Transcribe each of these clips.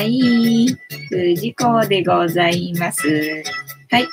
い。藤子でございます。はい。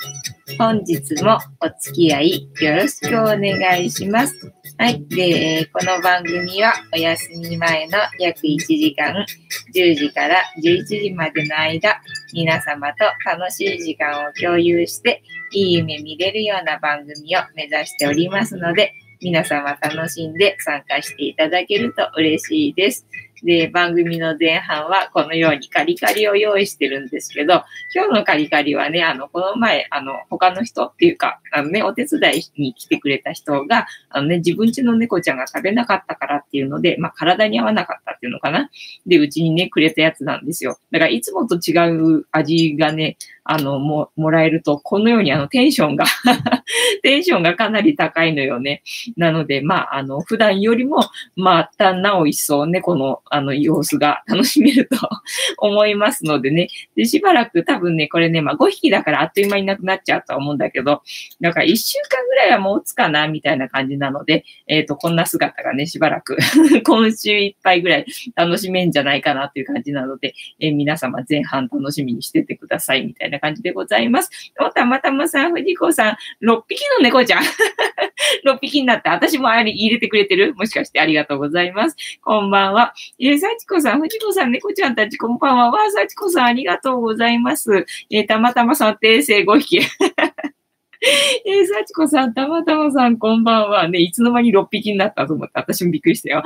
本日もお付き合いよろしくお願いします。はい。で、この番組はお休み前の約1時間、10時から11時までの間、皆様と楽しい時間を共有して、いい夢見れるような番組を目指しておりますので、皆様楽しんで参加していただけると嬉しいです。で、番組の前半はこのようにカリカリを用意してるんですけど、今日のカリカリはね、あの、この前、あの、他の人っていうか、あのね、お手伝いに来てくれた人が、あのね、自分家の猫ちゃんが食べなかったからっていうので、まあ、体に合わなかったっていうのかな。で、うちにね、くれたやつなんですよ。だから、いつもと違う味がね、あの、も、もらえると、このようにあの、テンションが テンションがかなり高いのよね。なので、まあ、あの、普段よりも、またなお一層ね、この、あの、様子が楽しめると 思いますのでね。で、しばらく多分ね、これね、まあ5匹だからあっという間になくなっちゃうとは思うんだけど、だから1週間ぐらいは持つかな、みたいな感じなので、えっ、と、こんな姿がね、しばらく 今週いっぱいぐらい楽しめんじゃないかなという感じなので、えー皆様前半楽しみにしててください、みたいな感じでございます。おたまたまさん、藤子さん、6匹の猫ちゃん。6匹になった。私もあれ入れてくれてるもしかしてありがとうございます。こんばんは。えー、幸子さん、藤子さん、猫ちゃんたち、こんばんは。わあ、幸子さん、ありがとうございます。えーたまたまさん、訂正5匹。えー、幸子さん、たまたまさん、こんばんは。ね、いつの間に6匹になったと思って、私もびっくりしたよ。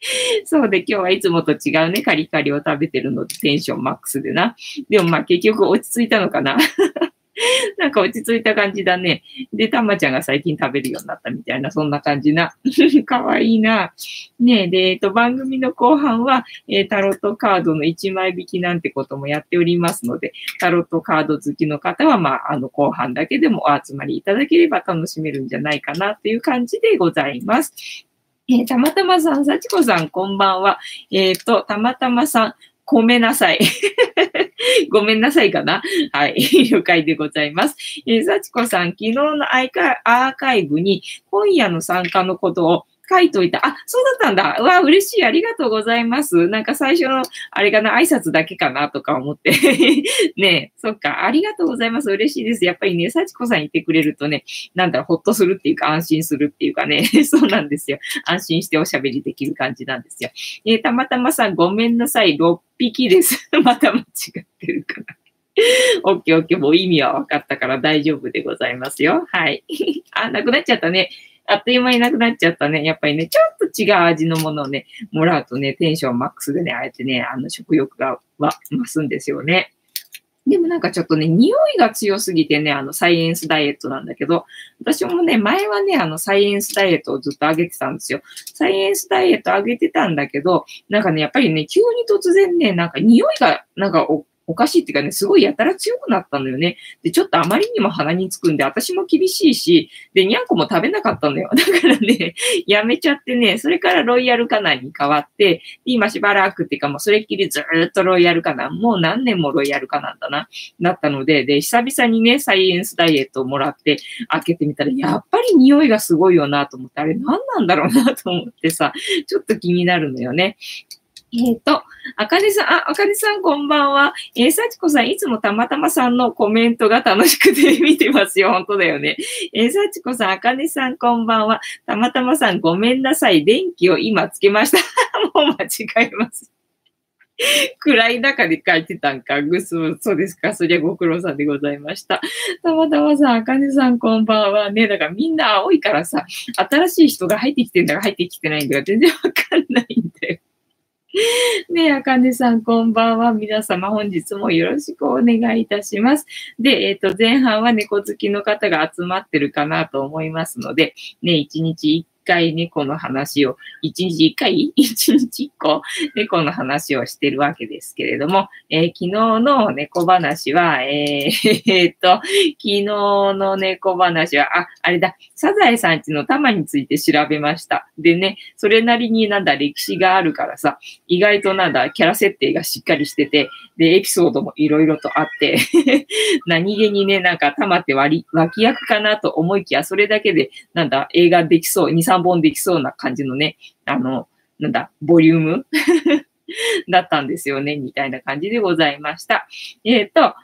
そうで、今日はいつもと違うね、カリカリを食べてるので、テンションマックスでな。でもまあ結局落ち着いたのかな。なんか落ち着いた感じだね。で、たまちゃんが最近食べるようになったみたいな、そんな感じな。かわいいな。ねえ、で、えっと、番組の後半は、えータロットカードの1枚引きなんてこともやっておりますので、タロットカード好きの方は、まあ、あの、後半だけでもお集まりいただければ楽しめるんじゃないかなという感じでございます。えーたまたまさん、さちこさん、こんばんは。えっ、と、たまたまさん、ごめんなさい。ごめんなさいかな？はい。了解でございます。えー、幸子さん、昨日のアーカイブに今夜の参加のことを書いといた。あ、そうだったんだ。うわ、嬉しい。ありがとうございます。なんか最初の、あれかな、挨拶だけかなとか思って。ね、そっか。ありがとうございます。嬉しいです。やっぱりね、幸子さんいてくれるとね、なんだろう、ほっとするっていうか、安心するっていうかね、そうなんですよ。安心しておしゃべりできる感じなんですよ。えーたまたまさん、ごめんなさい。6匹です。また間違ってるかな。オッケーオッケー。もう意味は分かったから大丈夫でございますよ。はい。あ、なくなっちゃったね。あっという間になくなっちゃったね。やっぱりね、ちょっと違う味のものをね、もらうとね、テンションマックスでね、あえてね、あの、食欲がは増すんですよね。でもなんかちょっとね、匂いが強すぎてね、あの、サイエンスダイエットなんだけど、私もね、前はね、あの、サイエンスダイエットをずっと上げてたんですよ。サイエンスダイエット上げてたんだけど、なんかね、やっぱりね、急に突然ね、なんか匂いが、なんかおおかしいっていうかね、すごいやたら強くなったのよね。で、ちょっとあまりにも鼻につくんで、私も厳しいし、で、にゃんこも食べなかったのよ。だからね、やめちゃってね、それからロイヤルカナンに変わって、今しばらくっていうかもうそれっきりずっとロイヤルカナン、もう何年もロイヤルカナンだな、なったので、で、久々にね、サイエンスダイエットをもらって、開けてみたら、やっぱり匂いがすごいよなと思って、あれ何なんだろうなと思ってさ、ちょっと気になるのよね。えっ、と、あかねさん、あ、あかねさんこんばんは。えー、さちこさん、いつもたまたまさんのコメントが楽しくて見てますよ。本当だよね。えー、さちこさん、あかねさんこんばんは。たまたまさん、ごめんなさい。電気を今つけました。もう間違えます。暗い中で書いてたんか。ぐす、そうですか。そりゃご苦労さんでございました。たまたまさん、あかねさんこんばんは。ね、だからみんな青いからさ、新しい人が入ってきてんだか入ってきてないんだか全然わかんないんだよ。ねえ、あかねさん、こんばんは。皆様、本日もよろしくお願いいたします。で、えっ、と、前半は猫好きの方が集まってるかなと思いますので、ね、一日一回猫の話を、一日一回 一日一個猫の話をしてるわけですけれども、えー昨日の猫話は、えーえーっと、昨日の猫話は、あ、あれだ、サザエさんちの玉について調べました。でね、それなりになんだ歴史があるからさ、意外となんだキャラ設定がしっかりしてて、で、エピソードもいろいろとあって、何気にね、なんか玉って割り脇役かなと思いきや、それだけで、なんだ、映画できそう、2、3本できそうな感じのね、あの、なんだ、ボリュームだったんですよね、みたいな感じでございました。えっ、ー、と、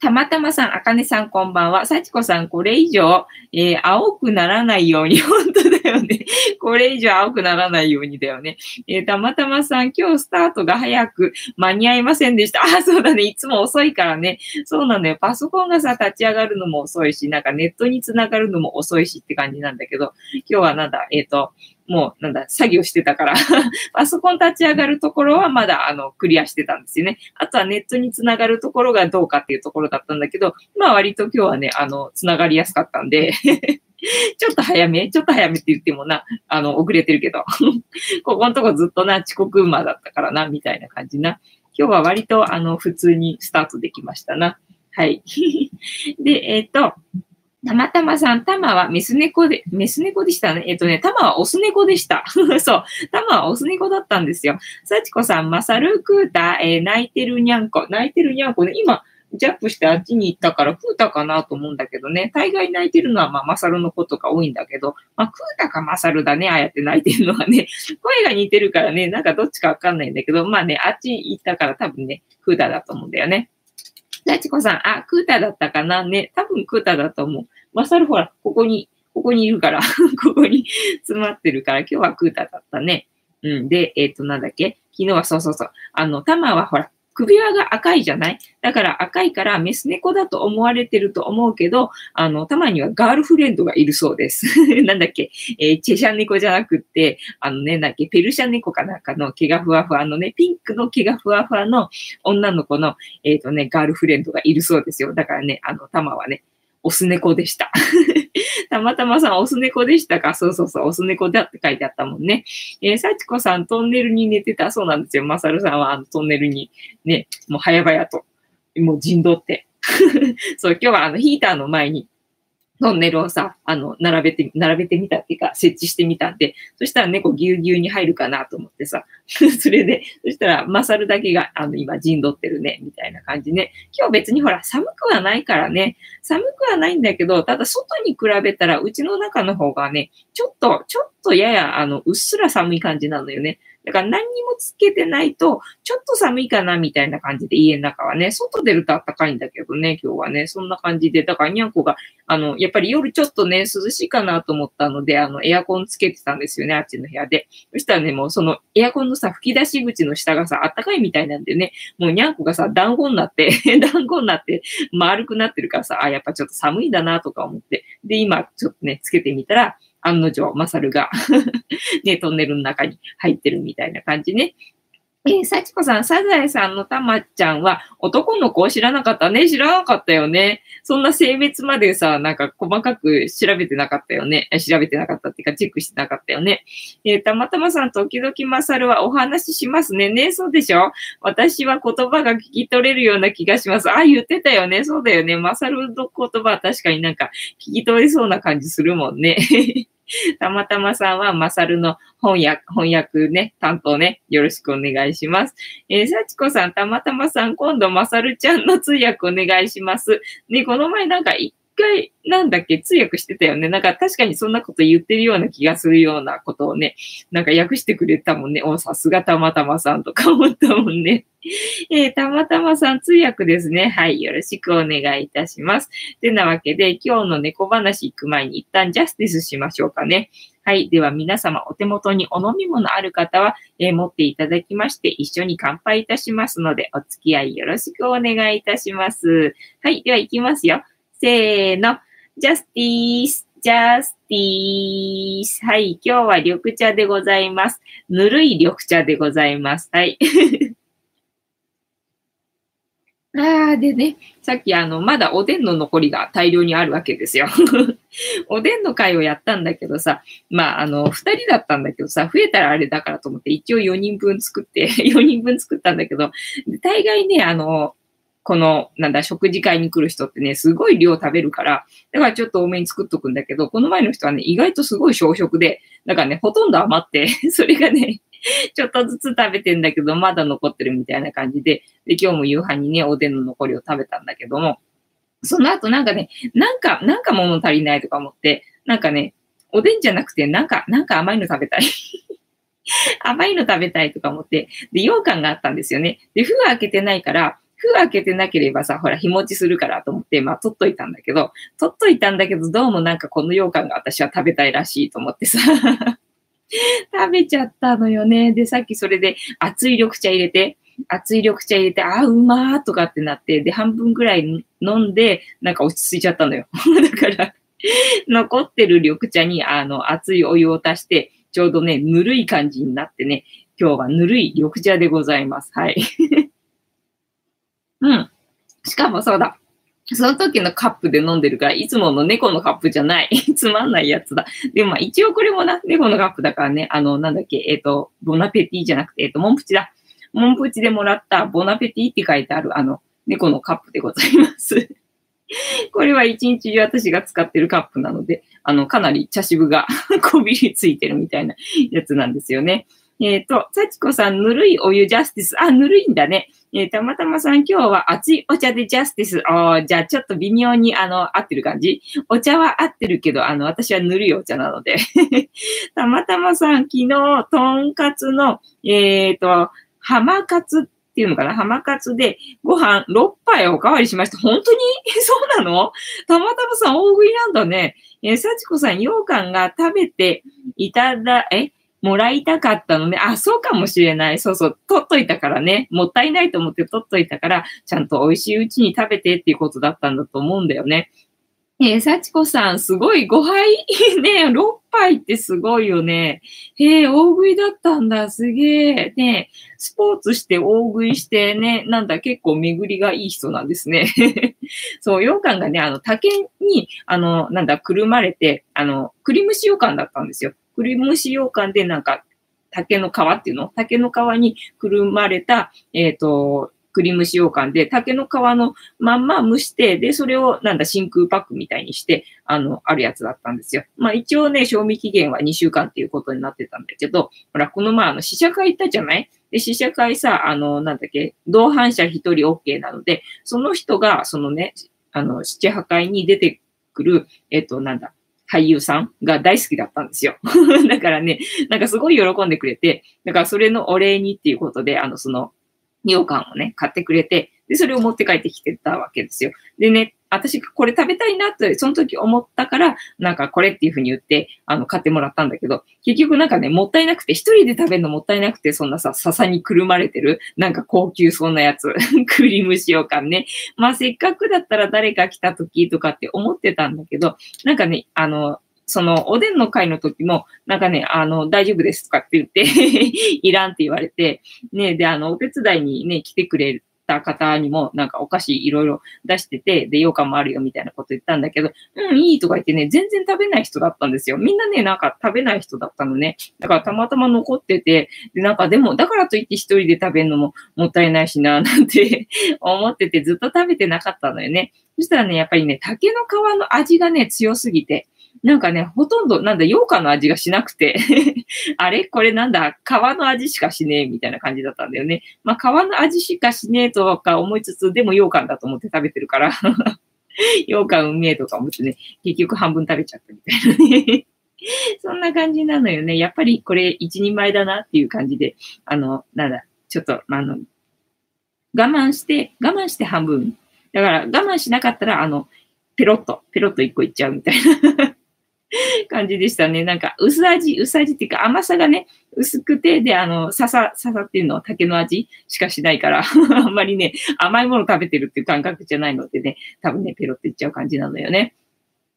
たまたまさん、あかねさんこんばんは。さちこさん、これ以上、えー、青くならないように、本当だよね。これ以上青くならないようにだよね。えー、たまたまさん、今日スタートが早く間に合いませんでした。あ、そうだね。いつも遅いからね。そうなのよ。パソコンがさ、立ち上がるのも遅いし、なんかネットにつながるのも遅いしって感じなんだけど、今日はなんだ、えっ、ー、と、もう、なんだ、作業してたから パソコン立ち上がるところはまだ、あの、クリアしてたんですよね。あとはネットにつながるところがどうかっていうところだったんだけど、まあ割と今日はね、あの、つながりやすかったんで ちょっと早めちょっと早めって言ってもな、あの、遅れてるけど ここのとこずっとな、遅刻馬だったからな、みたいな感じな。今日は割と、あの、普通にスタートできましたな。はい。で、えっ、ー、と、たまたまさん、タマはメス猫で、メス猫でしたね。えっとね、タマはオス猫でした。そう。タマはオス猫だったんですよ。サチコさん、マサルクータ、えー、泣いてるにゃんこ。泣いてるにゃんこね。今、ジャップしてあっちに行ったからクータかなと思うんだけどね。大概泣いてるのはまあマサルのことが多いんだけど、まあクータかマサルだね。ああやって泣いてるのはね。声が似てるからね、なんかどっちかわかんないんだけど、まあね、あっち行ったから多分ね、クータだと思うんだよね。ダチコさん、あ、クータだったかな？ね。多分クータだと思う。マサルほら、ここに、ここにいるから ここに 詰まってるから、今日はクータだったね。うん。で、えっ、ー、と、なんだっけ？昨日はそうそうそう。あの、タマはほら、首輪が赤いじゃない？だから赤いからメス猫だと思われてると思うけど、あの、たまにはガールフレンドがいるそうです。なんだっけ、えー、チェシャ猫じゃなくって、あのね、なんだっけ、ペルシャ猫かなんかの毛がふわふわのね、ピンクの毛がふわふわの女の子の、えっ、ー、とね、ガールフレンドがいるそうですよ。だからね、あの、たまはね、オス猫でした。たまたまさん、オス猫でしたか？そうそうそう、オス猫だって書いてあったもんね。えー、幸子さん、トンネルに寝てた。そうなんですよ。まさるさんは、あの、トンネルにね、もう早々と、もう陣取って。そう、今日はあの、ヒーターの前に、トンネルをさ、あの、並べて、並べてみたっていうか、設置してみたんで、そしたら猫ぎゅうぎゅうに入るかなと思ってさ、それで、そしたら、マサルだけが、あの、今、陣取ってるね、みたいな感じね。今日別にほら、寒くはないからね、寒くはないんだけど、ただ外に比べたら、うちの中の方がね、ちょっと、ちょっとやや、あの、うっすら寒い感じなのよね。だから何にもつけてないと、ちょっと寒いかなみたいな感じで家の中はね、外出ると暖かいんだけどね、今日はね、そんな感じで、だからにゃんこが、あの、やっぱり夜ちょっとね、涼しいかなと思ったので、あの、エアコンつけてたんですよね、あっちの部屋で。そしたらね、もうそのエアコンのさ、吹き出し口の下がさ、暖かいみたいなんでね、もうにゃんこがさ、団子になって 団子になって、丸くなってるからさ、あ、やっぱちょっと寒いんだなとか思って。で、今、ちょっとね、つけてみたら、案の定、マサルが ね、トンネルの中に入ってるみたいな感じね。えー、幸子さん、サザエさんのたまちゃんは男の子を知らなかったね。知らなかったよね。そんな性別までさ、なんか細かく調べてなかったよね。調べてなかったっていうか、チェックしてなかったよね。えー、たまたまさん、時々まさるはお話ししますね。ね、そうでしょ？私は言葉が聞き取れるような気がします。あ、言ってたよね。そうだよね。まさるの言葉は確かになんか聞き取れそうな感じするもんね。たまたまさんは、まさるの翻訳、翻訳ね、担当ね、よろしくお願いします。えー、さちこさん、たまたまさん、今度まさるちゃんの通訳お願いします。ね、この前なんか一回、なんだっけ、通訳してたよね。なんか確かにそんなこと言ってるような気がするようなことをね、なんか訳してくれたもんね。お、さすがたまたまさんとか思ったもんね。えー、たまたまさん通訳ですね。はい。よろしくお願いいたします。てなわけで、今日の猫話行く前に一旦ジャスティスしましょうかね。はい。では皆様お手元にお飲み物ある方は、えー、持っていただきまして、一緒に乾杯いたしますので、お付き合いよろしくお願いいたします。はい。では行きますよ。せーの。ジャスティース。ジャスティース。はい。今日は緑茶でございます。ぬるい緑茶でございます。はい。ああ、でね、さっきあの、まだおでんの残りが大量にあるわけですよ。おでんの会をやったんだけどさ、まあ、あの、二人だったんだけどさ、増えたらあれだからと思って、一応4人分作って、4人分作ったんだけど、大概ね、あの、この、なんだ、食事会に来る人ってね、すごい量食べるから、だからちょっと多めに作っとくんだけど、この前の人はね、意外とすごい小食で、だからね、ほとんど余って、それがね、ちょっとずつ食べてんだけど、まだ残ってるみたいな感じで、で、今日も夕飯にね、おでんの残りを食べたんだけども、その後なんかね、なんか、なんか物足りないとか思って、なんかね、おでんじゃなくて、なんか、なんか甘いの食べたい 甘いの食べたいとか思って、で、羊羹があったんですよね。で、封開けてないから、封開けてなければさ、ほら、日持ちするからと思って、まあ、取っといたんだけど、取っといたんだけど、どうもなんかこの羊羹が私は食べたいらしいと思ってさ、食べちゃったのよね。で、さっきそれで熱い緑茶入れて、熱い緑茶入れて、あ、うまーとかってなって、で、半分ぐらい飲んで、なんか落ち着いちゃったのよ。だから、残ってる緑茶に、あの、熱いお湯を足して、ちょうどね、ぬるい感じになってね、今日はぬるい緑茶でございます。はい。うん。しかもそうだ。その時のカップで飲んでるから、いつもの猫のカップじゃない。つまんないやつだ。でもまあ一応これもな、猫のカップだからね、あの、なんだっけ、えっ、ー、と、ボナペティじゃなくて、えっ、ー、と、モンプチだ。モンプチでもらったボナペティって書いてある、あの、猫のカップでございます。これは一日中私が使ってるカップなので、あの、かなり茶渋が こびりついてるみたいなやつなんですよね。えっ、ー、と、幸子さん、ぬるいお湯ジャスティス。あ、ぬるいんだね。えー、たまたまさん、今日は熱いお茶でジャスティス。あじゃあちょっと微妙に、あの、合ってる感じお茶は合ってるけど、あの、私はぬるいお茶なので。たまたまさん、昨日、とんかつの、えっ、ー、と、浜カツっていうのかな？浜カツでご飯6杯おかわりしました。本当に？そうなの？たまたまさん大食いなんだね。えー、幸子さん、羊羹が食べていただ、え？もらいたかったのね。あ、そうかもしれない。そうそう。取っといたからね。もったいないと思って取っといたから、ちゃんと美味しいうちに食べてっていうことだったんだと思うんだよね。えー、幸子さん、すごい5杯ね、6杯ってすごいよね。へえ、大食いだったんだ、すげえ。ね、スポーツして大食いしてね、なんだ、結構巡りがいい人なんですね。そう、羊羹がね、あの、竹に、あの、なんだ、くるまれて、あの、栗蒸し羊羹だったんですよ。栗蒸し羊羹でなんか、竹の皮っていうの？竹の皮にくるまれた、えっ、ー、と、栗蒸し羊羹で、竹の皮のまんま蒸して、で、それをなんだ、真空パックみたいにして、あの、あるやつだったんですよ。まあ一応ね、賞味期限は2週間っていうことになってたんだけど、ほら、この前あの、試写会行ったじゃない？で、試写会さ、あの、なんだっけ、同伴者1人 OK なので、その人が、そのね、あの、七破会に出てくる、えっと、なんだ、俳優さんが大好きだったんですよ。だからね、なんかすごい喜んでくれて、だからそれのお礼にっていうことで、あの、その、羊羹をね、買ってくれて、で、それを持って帰ってきてたわけですよ。でね、私これ食べたいなって、その時思ったから、なんかこれっていう風に言って、あの、買ってもらったんだけど、結局なんかね、もったいなくて、一人で食べるのもったいなくて、そんなさ、笹にくるまれてる、なんか高級そうなやつ、クリーム塩感ね。まあせっかくだったら誰か来た時とかって思ってたんだけど、なんかね、あの、その、おでんの会の時も、なんかね、あの、大丈夫ですとかって言って いらんって言われて、ね、で、あの、お手伝いにね、来てくれるた方にも、なんかお菓子いろいろ出してて、で、羊羹もあるよみたいなこと言ったんだけど、うん、いいとか言ってね、全然食べない人だったんですよ。みんなね、なんか食べない人だったのね。だからたまたま残ってて、で、なんかでも、だからといって一人で食べるのももったいないしな、なんて思っててずっと食べてなかったのよね。そしたらね、やっぱりね、竹の皮の味がね、強すぎて、なんかね、ほとんど、なんだ、羊羹の味がしなくて あれ？これなんだ、皮の味しかしねえ、みたいな感じだったんだよね。まあ、皮の味しかしねえとか思いつつ、でも羊羹だと思って食べてるから 羊羹うめえとか思ってね、結局半分食べちゃったみたいなね そんな感じなのよね。やっぱりこれ一人前だなっていう感じで、あの、なんだ、ちょっと、あの、我慢して、我慢して半分。だから我慢しなかったら、あの、ペロッと、ペロッと一個いっちゃうみたいな 感じでしたね。なんか、薄味、薄味っていうか甘さがね、薄くて、で、あの、笹、笹っていうのは竹の味しかしないから あんまりね、甘いもの食べてるっていう感覚じゃないのでね、多分ね、ペロっていっちゃう感じなのよね。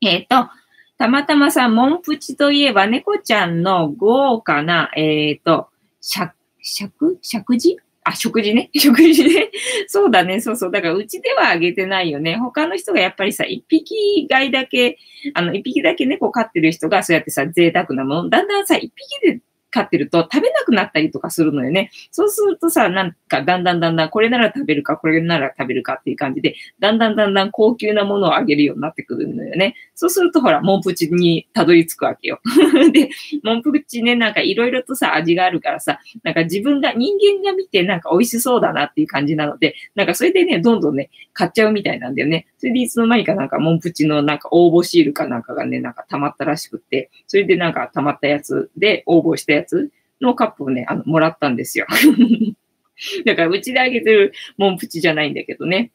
えっ、ー、と、たまたまさ、モンプチといえば、猫ちゃんの豪華な、えっ、ー、と、尺、尺尺字あ、食事ね。食事ね。そうだね。そうそう。だから、うちではあげてないよね。他の人がやっぱりさ、一匹飼いだけ、あの、一匹だけ猫飼ってる人が、そうやってさ、贅沢なもの、だんだんさ、一匹で飼ってると食べなくなったりとかするのよね。そうするとさ、なんかだんだんだんだんこれなら食べるか、これなら食べるかっていう感じで、だんだんだんだん高級なものをあげるようになってくるのよね。そうするとほら、モンプチにたどり着くわけよ。で、モンプチね、なんかいろいろとさ、味があるからさ、なんか自分が、人間が見てなんか美味しそうだなっていう感じなので、なんかそれでね、どんどんね、買っちゃうみたいなんだよね。それでいつの間にかなんかモンプチのなんか応募シールかなんかがね、なんか溜まったらしくって、それでなんか溜まったやつで応募したやつのカップをね、あの、もらったんですよ。だから、うちであげてるモンプチじゃないんだけどね。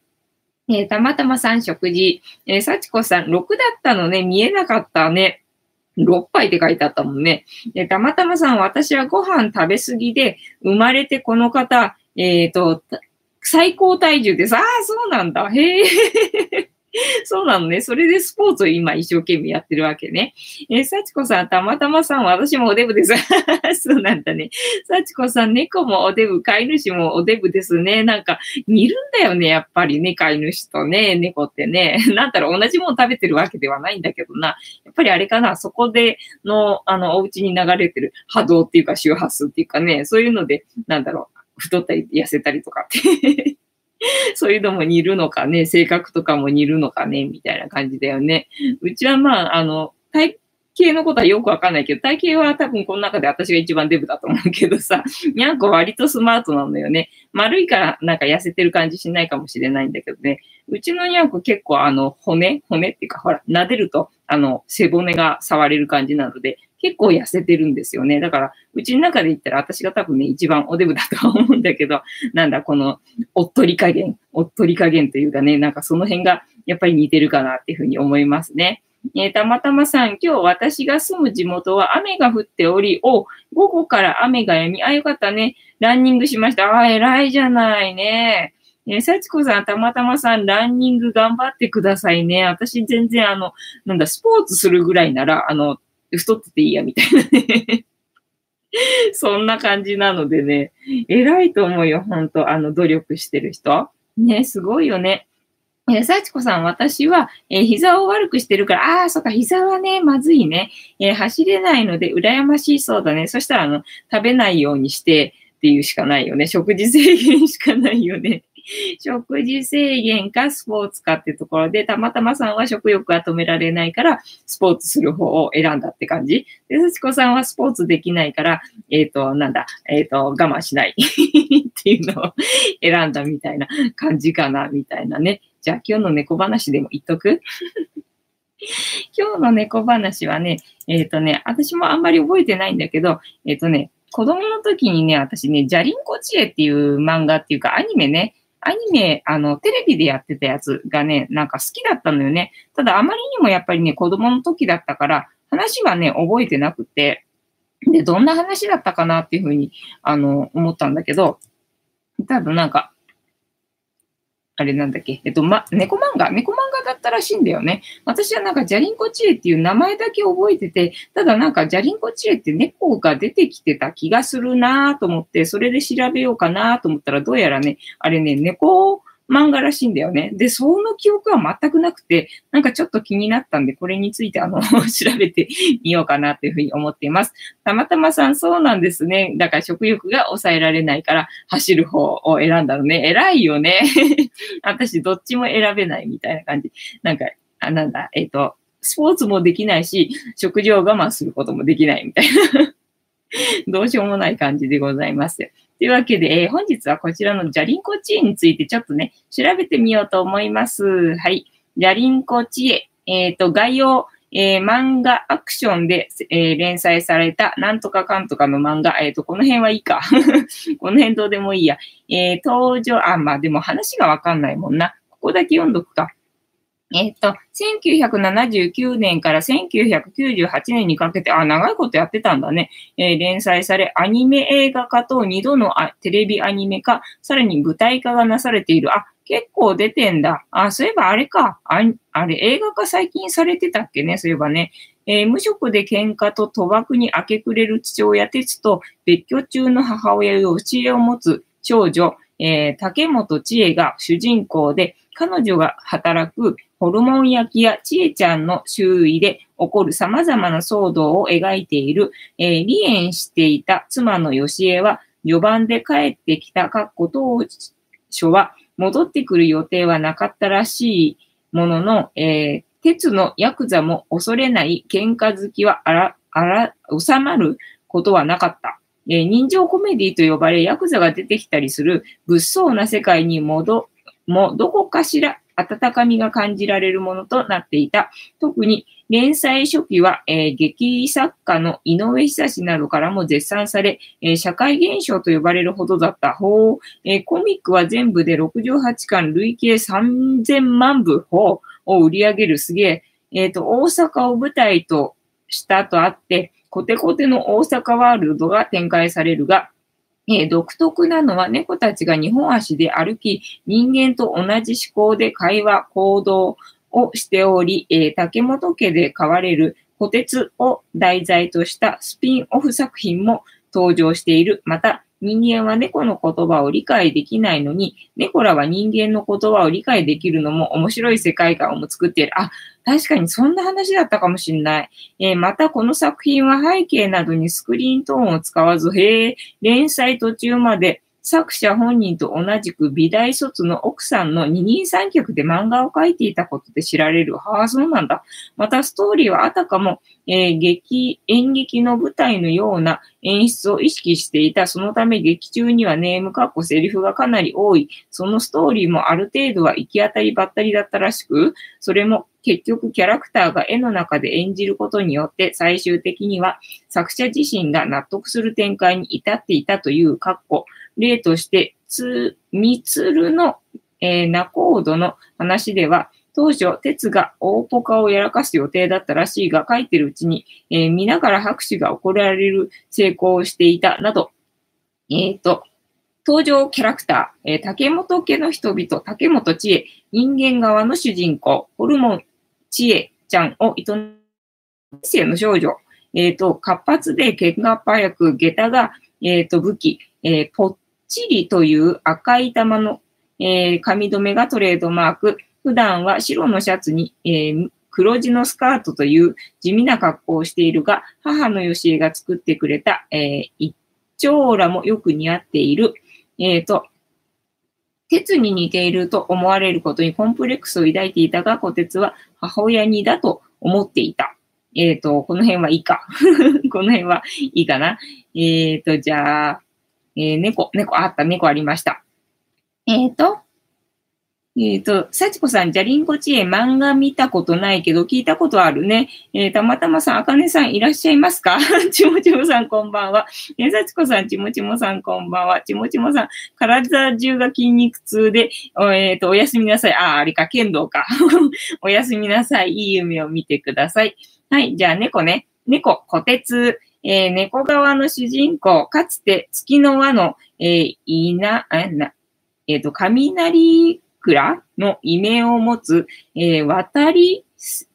えー、たまたまさん食事。えー、幸子さん、6だったのね、見えなかったね。6杯って書いてあったもんね。で、たまたまさん、私はご飯食べ過ぎで、生まれてこの方、えっ、ー、と、最高体重です。ああ、そうなんだ。へえ。そうなのね。それでスポーツを今一生懸命やってるわけね。えー、幸子さん、たまたまさん、私もおデブです。そうなんだね。幸子さん、猫もおデブ、飼い主もおデブですね。なんか、似るんだよね、やっぱりね、飼い主とね、猫ってね。なんだろう、同じもの食べてるわけではないんだけどな。やっぱりあれかな、そこでの、あの、お家に流れてる波動っていうか周波数っていうかね、そういうので、なんだろう、太ったり痩せたりとかって そういうのも似るのかね、性格とかも似るのかね、みたいな感じだよね。うちはまあ、あの、体型のことはよくわかんないけど、体型は多分この中で私が一番デブだと思うけどさ、にゃんこ割とスマートなのよね。丸いからなんか痩せてる感じしないかもしれないんだけどね。うちのにゃんこ結構あの骨、骨っていうかほら、撫でるとあの背骨が触れる感じなので、結構痩せてるんですよね。だから、うちの中で言ったら私が多分ね、一番おデブだとは思うんだけど、なんだ、この、おっとり加減、おっとり加減というかね、なんかその辺がやっぱり似てるかなっていうふうに思いますね。えー、たまたまさん、今日私が住む地元は雨が降っており、お、午後から雨が止み、あ、よかったね。ランニングしました。あ、偉いじゃないね。えー、幸子さん、たまたまさん、ランニング頑張ってくださいね。私全然あの、なんだ、スポーツするぐらいなら、あの、太ってていいや、みたいなね。そんな感じなのでね、偉いと思うよ、本当あの、努力してる人。ね、すごいよね。えー、幸子さん、私は、えー、膝を悪くしてるから、ああ、そっか、膝はね、まずいね。えー、走れないので、羨ましいそうだね。そしたら、あの、食べないようにしてっていうしかないよね。食事制限しかないよね。食事制限かスポーツかっていうところで、たまたまさんは食欲が止められないから、スポーツする方を選んだって感じ。で、幸子さんはスポーツできないから、えっ、ー、と、なんだ、えっ、ー、と、我慢しない っていうのを選んだみたいな感じかな、みたいなね。じゃあ今日の猫話でも言っとく？今日の猫話はね、えっ、ー、とね、私もあんまり覚えてないんだけど、えっ、ー、とね、子供の時にね、私ね、ジャリンコ知恵っていう漫画っていうかアニメね、アニメ、あの、テレビでやってたやつがね、なんか好きだったのよね。ただあまりにもやっぱりね、子供の時だったから、話はね、覚えてなくて、で、どんな話だったかなっていうふうに、あの、思ったんだけど、多分なんか、あれなんだっけ、えっと、ま、猫漫画、猫漫画だったらしいんだよね。私はなんか、ジャリンコチエっていう名前だけ覚えてて、ただなんか、ジャリンコチエって猫が出てきてた気がするなと思って、それで調べようかなと思ったら、どうやらね、あれね、猫漫画らしいんだよね。で、その記憶は全くなくて、なんかちょっと気になったんで、これについてあの、調べてみようかなというふうに思っています。たまたまさん、そうなんですね。だから食欲が抑えられないから、走る方を選んだのね。偉いよね。私、どっちも選べないみたいな感じ。なんか、あ、なんだ、えっ、ー、と、スポーツもできないし、食事を我慢することもできないみたいな。どうしようもない感じでございます。というわけで、えー、本日はこちらのジャリンコ知恵についてちょっとね、調べてみようと思います。はい。ジャリンコ知恵。えっ、ー、と、概要、えー、漫画アクションで、えー、連載されたなんとかかんとかの漫画。えっ、ー、と、この辺はいいか。この辺どうでもいいや。え登場、あ、まあでも話がわかんないもんな。ここだけ読んどくか。えっと、1979年から1998年にかけて、あ、長いことやってたんだね。えー、連載され、アニメ映画化と2度のテレビアニメ化、さらに舞台化がなされている。あ、結構出てんだ。あ、そういえばあれか。ああれ、映画化最近されてたっけね、そういえばね。えー、無職で喧嘩と賭博に明け暮れる父親鉄と別居中の母親を教えを持つ長女、えー、竹本千恵が主人公で、彼女が働くホルモン焼きやちえちゃんの周囲で起こる様々な騒動を描いている、えー、離縁していた妻の吉江は、序盤で帰ってきたっこ当初は、戻ってくる予定はなかったらしいものの、えー、鉄のヤクザも恐れない喧嘩好きはあら、あら、収まることはなかった。えー、人情コメディと呼ばれ、ヤクザが出てきたりする物騒な世界に戻、もどこかしら温かみが感じられるものとなっていた。特に連載初期は、えー、劇作家の井上久志などからも絶賛され、えー、社会現象と呼ばれるほどだった方、えー、コミックは全部で68巻累計3000万部を売り上げるすげえ、え、ー、と、大阪を舞台としたとあって、コテコテの大阪ワールドが展開されるが、えー、独特なのは猫たちが2本足で歩き、人間と同じ思考で会話、行動をしており、えー、竹本家で飼われる虎鉄を題材としたスピンオフ作品も登場している。また、人間は猫の言葉を理解できないのに、猫らは人間の言葉を理解できるのも面白い世界観を作っている。あ、確かにそんな話だったかもしれない。えー、またこの作品は背景などにスクリーントーンを使わず、へえ、連載途中まで作者本人と同じく美大卒の奥さんの二人三脚で漫画を描いていたことで知られる。はあ、そうなんだ。またストーリーはあたかも、えー、劇、演劇の舞台のような演出を意識していた。そのため劇中にはネーム、カッコ、セリフがかなり多い。そのストーリーもある程度は行き当たりばったりだったらしく、それも結局キャラクターが絵の中で演じることによって最終的には作者自身が納得する展開に至っていたという、カッコ、例として、つ、みつるの、えー、ナコードの話では、当初、鉄が大ポカをやらかす予定だったらしいが、書いてるうちに、えー、見ながら拍手が起こられる成功をしていた、など、えっ、ー、と、登場キャラクター、えー、竹本家の人々、竹本千恵、人間側の主人公、ホルモン千恵ちゃんを営む生の少女、えっ、ー、と、活発で喧嘩っ早く、下駄が、えっ、ー、と、武器、えー、ポッチリという赤い玉の、えー、髪留めがトレードマーク。普段は白のシャツに、えー、黒地のスカートという地味な格好をしているが、母のよしえが作ってくれた、えー、一丁羅もよく似合っている。えっ、ー、と、鉄に似ていると思われることにコンプレックスを抱いていたが、小鉄は母親にだと思っていた。えっ、ー、と、この辺はいいか。この辺はいいかな。えっ、ー、と、じゃあ、えー、猫、猫、あった、猫ありました。えっ、と、えっ、ー、と、幸子さん、じゃりんこちえ漫画見たことないけど、聞いたことあるね。えー、たまたまさん、あかねさんいらっしゃいますか？ちもちもさんこんばんは。えー、幸子さん、ちもちもさんこんばんは。ちもちもさん、体中が筋肉痛で、えっ、ー、と、おやすみなさい。あ、あれか、剣道か。おやすみなさい。いい夢を見てください。はい、じゃあ猫ね。猫、小鉄。えー、猫側の主人公、かつて月の輪の、えー、いな、えな、えっ、と、雷倉の異名を持つ、えー、渡り、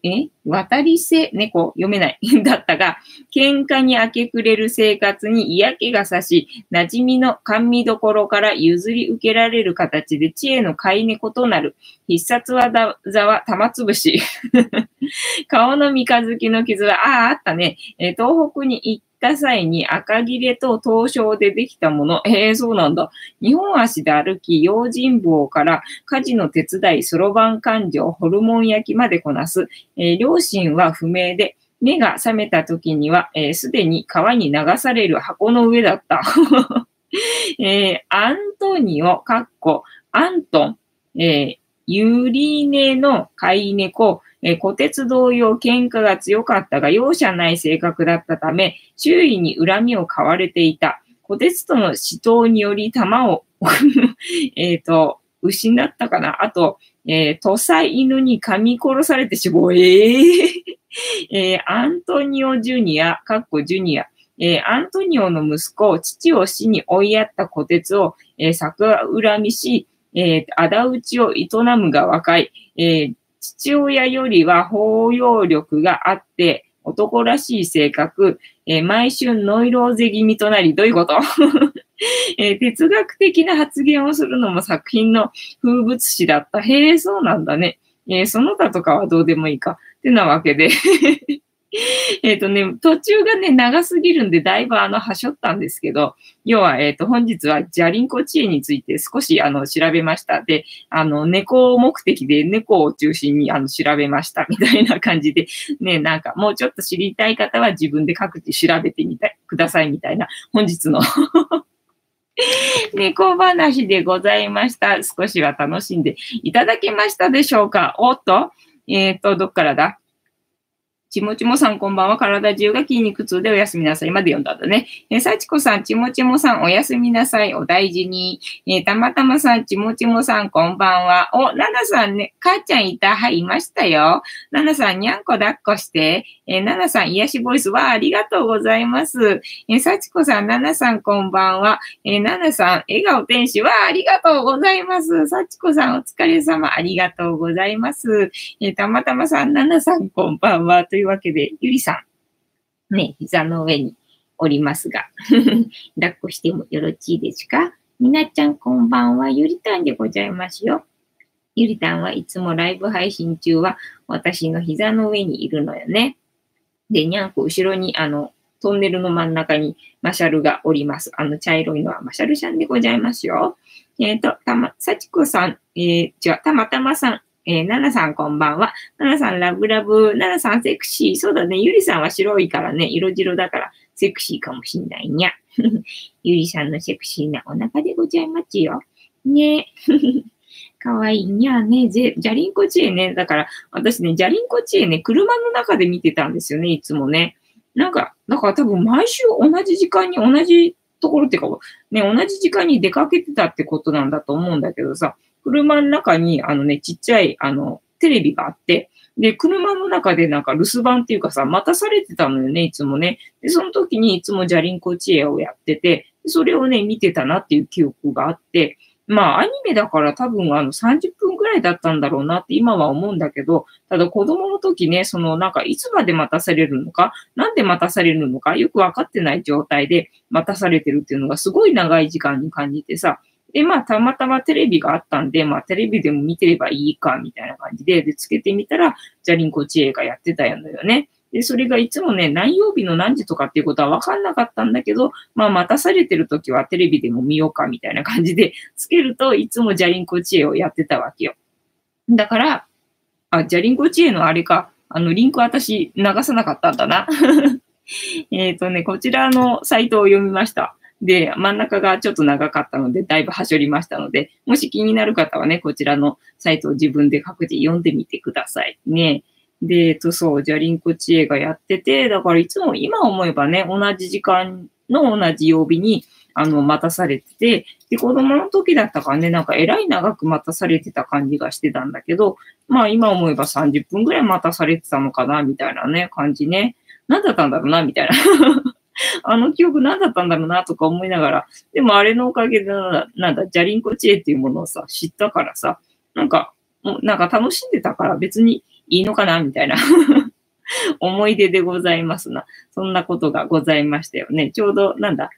え渡りせ、猫、読めない。だったが、喧嘩に明け暮れる生活に嫌気がさし、馴染みの甘味どころから譲り受けられる形で知恵の飼い猫となる。必殺技は玉つぶし。顔の三日月の傷は、ああ、あったね。えー、東北に行ってた際に赤切れと凍傷でできたもの。えー、そうなんだ。日本足で歩き、用心棒から家事の手伝い、そろばん勘定、ホルモン焼きまでこなす。えー、両親は不明で、目が覚めた時には、す、え、で、に川に流される箱の上だった。えー、アントニオ、カッコ、アントン、えー、ユリネの飼い猫、えー、小鉄同様喧嘩が強かったが容赦ない性格だったため、周囲に恨みを買われていた。小鉄との死闘により弾を えっと、失ったかな。あと、えー、土佐犬に噛み殺されて死亡。えー、えー、アントニオ・ジュニア、カッコジュニア、えー、アントニオの息子、父を死に追いやった小鉄を、えー、逆恨みし、えー、仇討ちを営むが若い、えー、父親よりは包容力があって、男らしい性格、えー、毎春ノイローゼ気味となり、どういうこと？えー、哲学的な発言をするのも作品の風物詩だった。へえ、そうなんだね。えー、その他とかはどうでもいいか。ってなわけで えっとね、途中がね、長すぎるんで、だいぶあの、はしょったんですけど、要は、えっ、ー、と、本日は、ジャリンコ知恵について少し、あの、調べました。で、あの、猫目的で猫を中心に、あの、調べました、みたいな感じで、ね、なんか、もうちょっと知りたい方は自分で各自調べてみたい、ください、みたいな、本日の 猫話でございました。少しは楽しんでいただけましたでしょうかおっとえっ、ー、と、どっからだ？ちもちもさん、こんばんは。体中が筋肉痛でおやすみなさい。まで読んだんだね。えー、さちこさん、ちもちもさん、おやすみなさい。お大事に。えー、たまたまさん、ちもちもさん、こんばんは。お、ななさんね、母ちゃんいた。はい、いましたよ。ななさん、にゃんこ抱っこして。えー、ななさん、癒しボイスはありがとうございます。えー、さちこさん、ななさん、こんばんは。えー、ななさん、笑顔天使はありがとうございます。さちこさん、お疲れ様。ありがとうございます。えー、たまたまさん、ななさん、こんばんは。といういうわけで、ゆりさん、ね、膝の上におりますが、抱っこしてもよろしいですか？みなちゃんこんばんは、ゆりたんでございますよ。ゆりたんはいつもライブ配信中は私の膝の上にいるのよね。で、にゃんこ後ろにあの、トンネルの真ん中にマシャルがおります。あの茶色いのはマシャルちゃんでございますよ。えっ、ー、と、たま、さちこさん、えー、違う、たまたまさん、えー、ナナさんこんばんは。ナナさんラブラブ。ナナさんセクシー。そうだね。ゆりさんは白いからね、色白だからセクシーかもしんないにゃ。ゆりさんのセクシーなお腹でございますよ。ね かわいいにゃね。じゃりんこ知恵ね。だから、私ね、じゃりんこ知恵ね、車の中で見てたんですよね、いつもね。なんか、だから多分毎週同じ時間に同じところっていうか、ね、同じ時間に出かけてたってことなんだと思うんだけどさ、車の中に、あのね、ちっちゃい、あの、テレビがあって、で、車の中でなんか留守番っていうかさ、待たされてたのよね、いつもね。で、その時にいつもジャリンコチエをやってて、それをね、見てたなっていう記憶があって、まあ、アニメだから多分あの30分ぐらいだったんだろうなって今は思うんだけど、ただ子供の時ね、そのなんかいつまで待たされるのか、なんで待たされるのか、よくわかってない状態で待たされてるっていうのがすごい長い時間に感じてさ、で、まあ、たまたまテレビがあったんで、まあ、テレビでも見てればいいか、みたいな感じで、で、つけてみたら、ジャリンコ知恵がやってたんだよね。で、それがいつもね、何曜日の何時とかっていうことは分かんなかったんだけど、まあ、待たされてる時はテレビでも見ようか、みたいな感じで、つけるといつもジャリンコ知恵をやってたわけよ。だから、あ、ジャリンコ知恵のあれか、あの、リンク私流さなかったんだな。えっとね、こちらのサイトを読みました。で、真ん中がちょっと長かったので、だいぶはしょりましたので、もし気になる方はね、こちらのサイトを自分で各自読んでみてくださいね。で、えっと、そう、じゃリンコ知恵がやってて、だからいつも今思えばね、同じ時間の同じ曜日に、あの、待たされてて、で、子供の時だったからね、なんか偉い長く待たされてた感じがしてたんだけど、まあ今思えば30分ぐらい待たされてたのかな、みたいなね、感じね。何だったんだろうな、みたいな あの記憶何だったんだろうなとか思いながら、でもあれのおかげでなんだ、ジャリンコ知恵っていうものをさ、知ったからさ、なんか、なんか楽しんでたから別にいいのかなみたいな 思い出でございますな。そんなことがございましたよね。ちょうど、なんだ、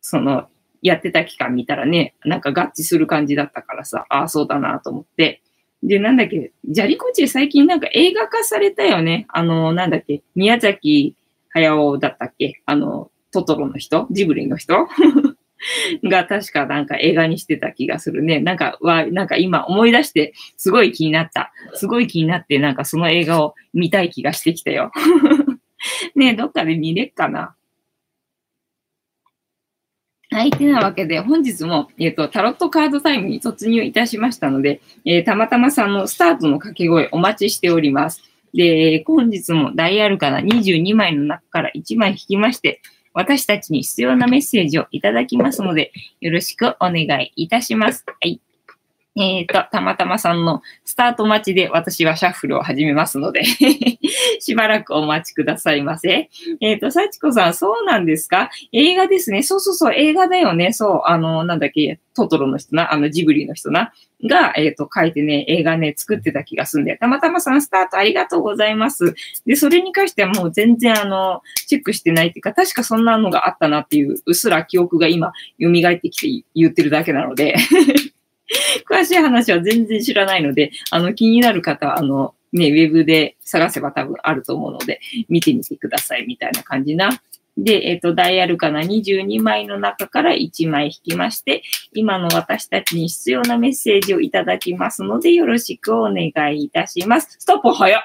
その、やってた期間見たらね、なんか合致する感じだったからさ、ああ、そうだなと思って。で、なんだっけ、ジャリコチ最近なんか映画化されたよね。あの、なんだっけ、宮崎駿だったっけ？あの、トトロの人？ジブリの人？が確かなんか映画にしてた気がするね。なんか、は、なんか今思い出してすごい気になった。すごい気になってなんかその映画を見たい気がしてきたよ。ねどっかで見れっかな？はい、てなわけで、本日も、えっ、ー、と、タロットカードタイムに突入いたしましたので、えー、たまたまさんのスタートの掛け声お待ちしております。で、本日もダイヤルから22枚の中から1枚引きまして、私たちに必要なメッセージをいただきますので、よろしくお願いいたします。はい。えっ、ー、と、たまたまさんのスタート待ちで私はシャッフルを始めますので しばらくお待ちくださいませ。えっ、ー、と、幸子さん、そうなんですか？映画ですね。そうそうそう、映画だよね。そう、あの、なんだっけ、トトロの人な、あの、ジブリの人な、が、えっ、ー、と、書いてね、映画ね、作ってた気がするんで、たまたまさんスタートありがとうございます。で、それに関してはもう全然あの、チェックしてないっていうか、確かそんなのがあったなっていう、うっすら記憶が今、蘇ってきて言ってるだけなので 詳しい話は全然知らないので、あの、気になる方は、あの、ね、ウェブで探せば多分あると思うので、見てみてくださいみたいな感じな。で、えっ、ー、と、ダイヤルかな22枚の中から1枚引きまして、今の私たちに必要なメッセージをいただきますので、よろしくお願いいたします。ストップ早っ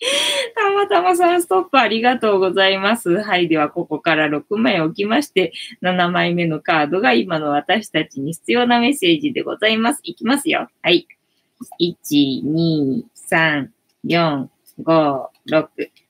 たまたまさんストップありがとうございます。はい。では、ここから6枚置きまして、7枚目のカードが今の私たちに必要なメッセージでございます。いきますよ。はい。1、2、3、4、5、6。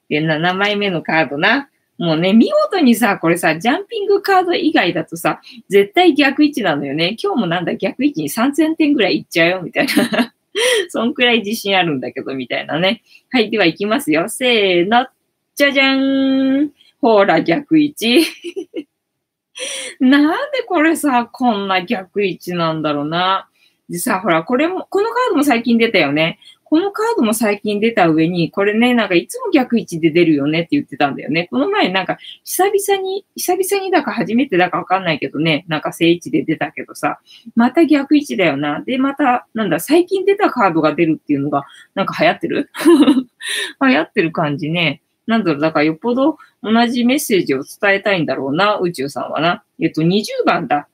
で、7枚目のカードな。もうね、見事にさ、これさ、ジャンピングカード以外だとさ、絶対逆位置なのよね。今日もなんだ、逆位置に3000点ぐらいいっちゃうよ、みたいな。そんくらい自信あるんだけど、みたいなね。はい、では行きますよ。せーの。じゃじゃーん。ほら、逆位置。なんでこれさ、こんな逆位置なんだろうな。でさ、ほら、これも、このカードも最近出たよね。このカードも最近出た上に、これね、なんかいつも逆位置で出るよねって言ってたんだよね。この前なんか久々に、久々にだか初めてだかわかんないけどね、なんか正位置で出たけどさ、また逆位置だよな。で、また、なんだ、最近出たカードが出るっていうのが、なんか流行ってる？流行ってる感じね。なんだろう、だからよっぽど同じメッセージを伝えたいんだろうな、宇宙さんはな。えっと、20番だ。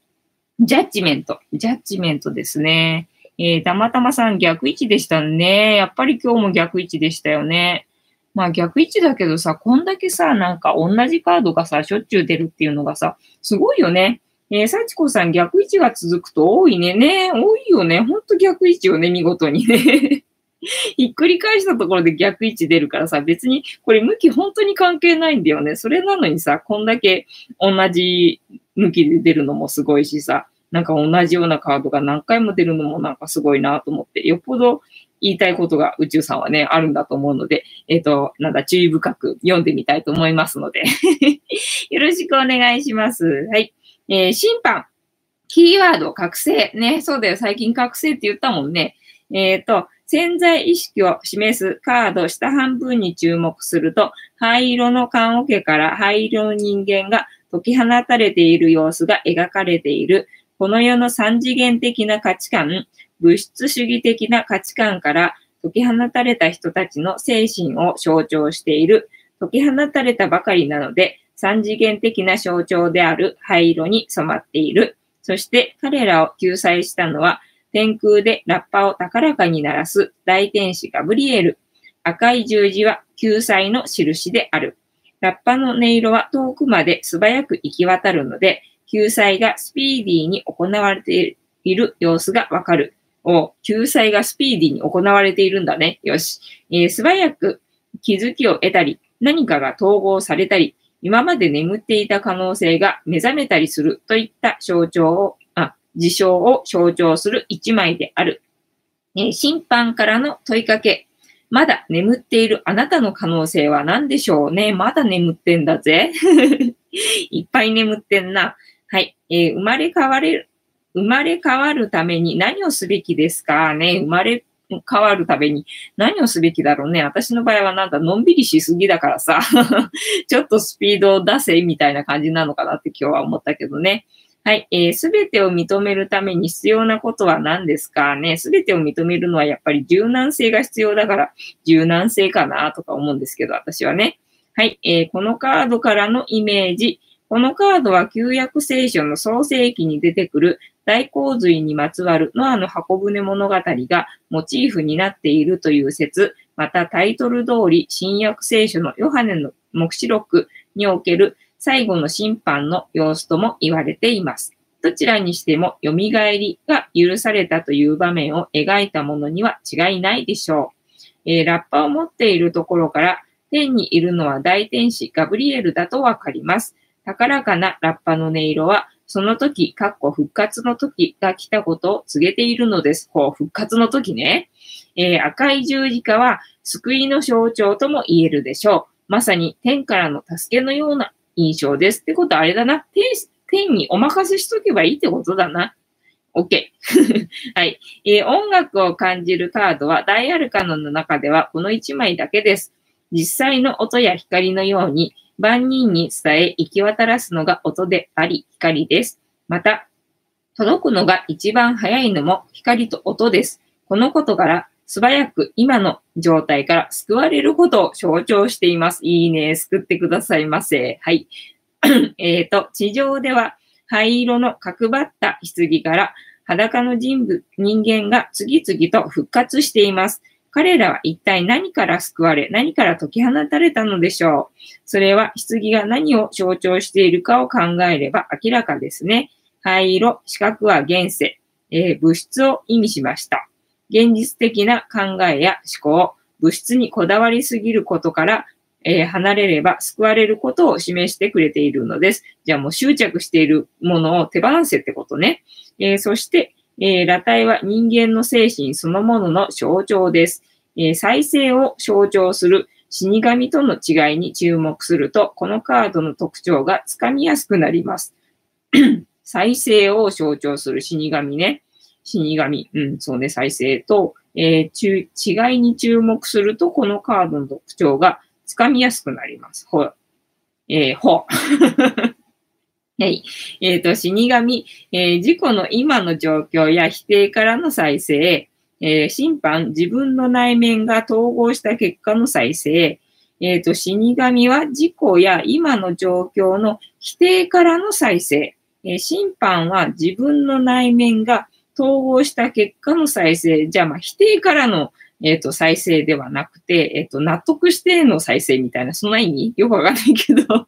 ジャッジメント。ジャッジメントですね。えー、たまたまさん逆位置でしたね。やっぱり今日も逆位置でしたよね。まあ逆位置だけどさ、こんだけさ、なんか同じカードがさ、しょっちゅう出るっていうのがさ、すごいよね。えー、幸子さん逆位置が続くと多いね。ね、多いよね。ほんと逆位置よね、見事にね。ひっくり返したところで逆位置出るからさ、別にこれ向き本当に関係ないんだよね。それなのにさ、こんだけ同じ向きで出るのもすごいしさ、なんか同じようなカードが何回も出るのもなんかすごいなと思って、よっぽど言いたいことが宇宙さんはね、あるんだと思うので、えっ、ー、と、なんだ、注意深く読んでみたいと思いますので よろしくお願いします。はい。えー、審判。キーワード、覚醒。ね、そうだよ。最近覚醒って言ったもんね。えっ、ー、と、潜在意識を示すカード下半分に注目すると、灰色の棺桶から灰色の人間が解き放たれている様子が描かれている。この世の三次元的な価値観、物質主義的な価値観から解き放たれた人たちの精神を象徴している。解き放たれたばかりなので、三次元的な象徴である灰色に染まっている。そして彼らを救済したのは、天空でラッパを高らかに鳴らす大天使ガブリエル。赤い十字は救済の印である。ラッパの音色は遠くまで素早く行き渡るので、救済がスピーディーに行われている様子がわかる。お、救済がスピーディーに行われているんだね。よし。えー、素早く気づきを得たり、何かが統合されたり、今まで眠っていた可能性が目覚めたりするといった象徴を、あ、事象を象徴する一枚である。えー、審判からの問いかけ。まだ眠っているあなたの可能性は何でしょうね。まだ眠ってんだぜ。いっぱい眠ってんな。はい。えー、生まれ変われる、生まれ変わるために何をすべきですか？ね。生まれ変わるために何をすべきだろうね？私の場合はなんかのんびりしすぎだからさ、ちょっとスピードを出せみたいな感じなのかなって今日は思ったけどね。はい。えす、べてを認めるために必要なことは何ですか？ね。すべてを認めるのはやっぱり柔軟性が必要だから、柔軟性かなとか思うんですけど、私はね。はい。えー、このカードからのイメージ。このカードは旧約聖書の創世記に出てくる大洪水にまつわるノアの箱舟物語がモチーフになっているという説、またタイトル通り新約聖書のヨハネの目視録における最後の審判の様子とも言われています。どちらにしても蘇りが許されたという場面を描いたものには違いないでしょう。えー、ラッパを持っているところから天にいるのは大天使ガブリエルだとわかります。高らかなラッパの音色は、その時、かっこ復活の時が来たことを告げているのです。こう、復活の時ね。えー、赤い十字架は救いの象徴とも言えるでしょう。まさに天からの助けのような印象です。ってことはあれだな。天天にお任せしとけばいいってことだな。OK。はい、えー、音楽を感じるカードはダイアルカノの中ではこの1枚だけです。実際の音や光のように万人に伝え行き渡らすのが音であり、光です。また、届くのが一番早いのも光と音です。このことから素早く今の状態から救われることを象徴しています。いいね。救ってくださいませ。はい。えっと、地上では灰色の角張った棺から裸の人物、人間が次々と復活しています。彼らは一体何から救われ、何から解き放たれたのでしょう。それは棺が何を象徴しているかを考えれば明らかですね。灰色、四角は現世、えー、物質を意味しました。現実的な考えや思考、物質にこだわりすぎることから、えー、離れれば救われることを示してくれているのです。じゃあもう執着しているものを手放せってことね。えー、そして、えー、裸体は人間の精神そのものの象徴です。え再生を象徴する死神との違いに注目すると、このカードの特徴がつかみやすくなります。再生を象徴する死神ね。死神、うん、そうね、再生と、えー、違いに注目すると、このカードの特徴がつかみやすくなります。ほえー、ほ はい。えっ、ー、と、死神、えー、自己の今の状況や否定からの再生、えー、審判、自分の内面が統合した結果の再生、えっ、と、死神は自己や今の状況の否定からの再生、え、審判は自分の内面が統合した結果の再生。じゃあ、まあ、否定からの、えっ、ー、と、再生ではなくて、えっ、ー、と、納得しての再生みたいな、そんな意味？よくわかんないけど。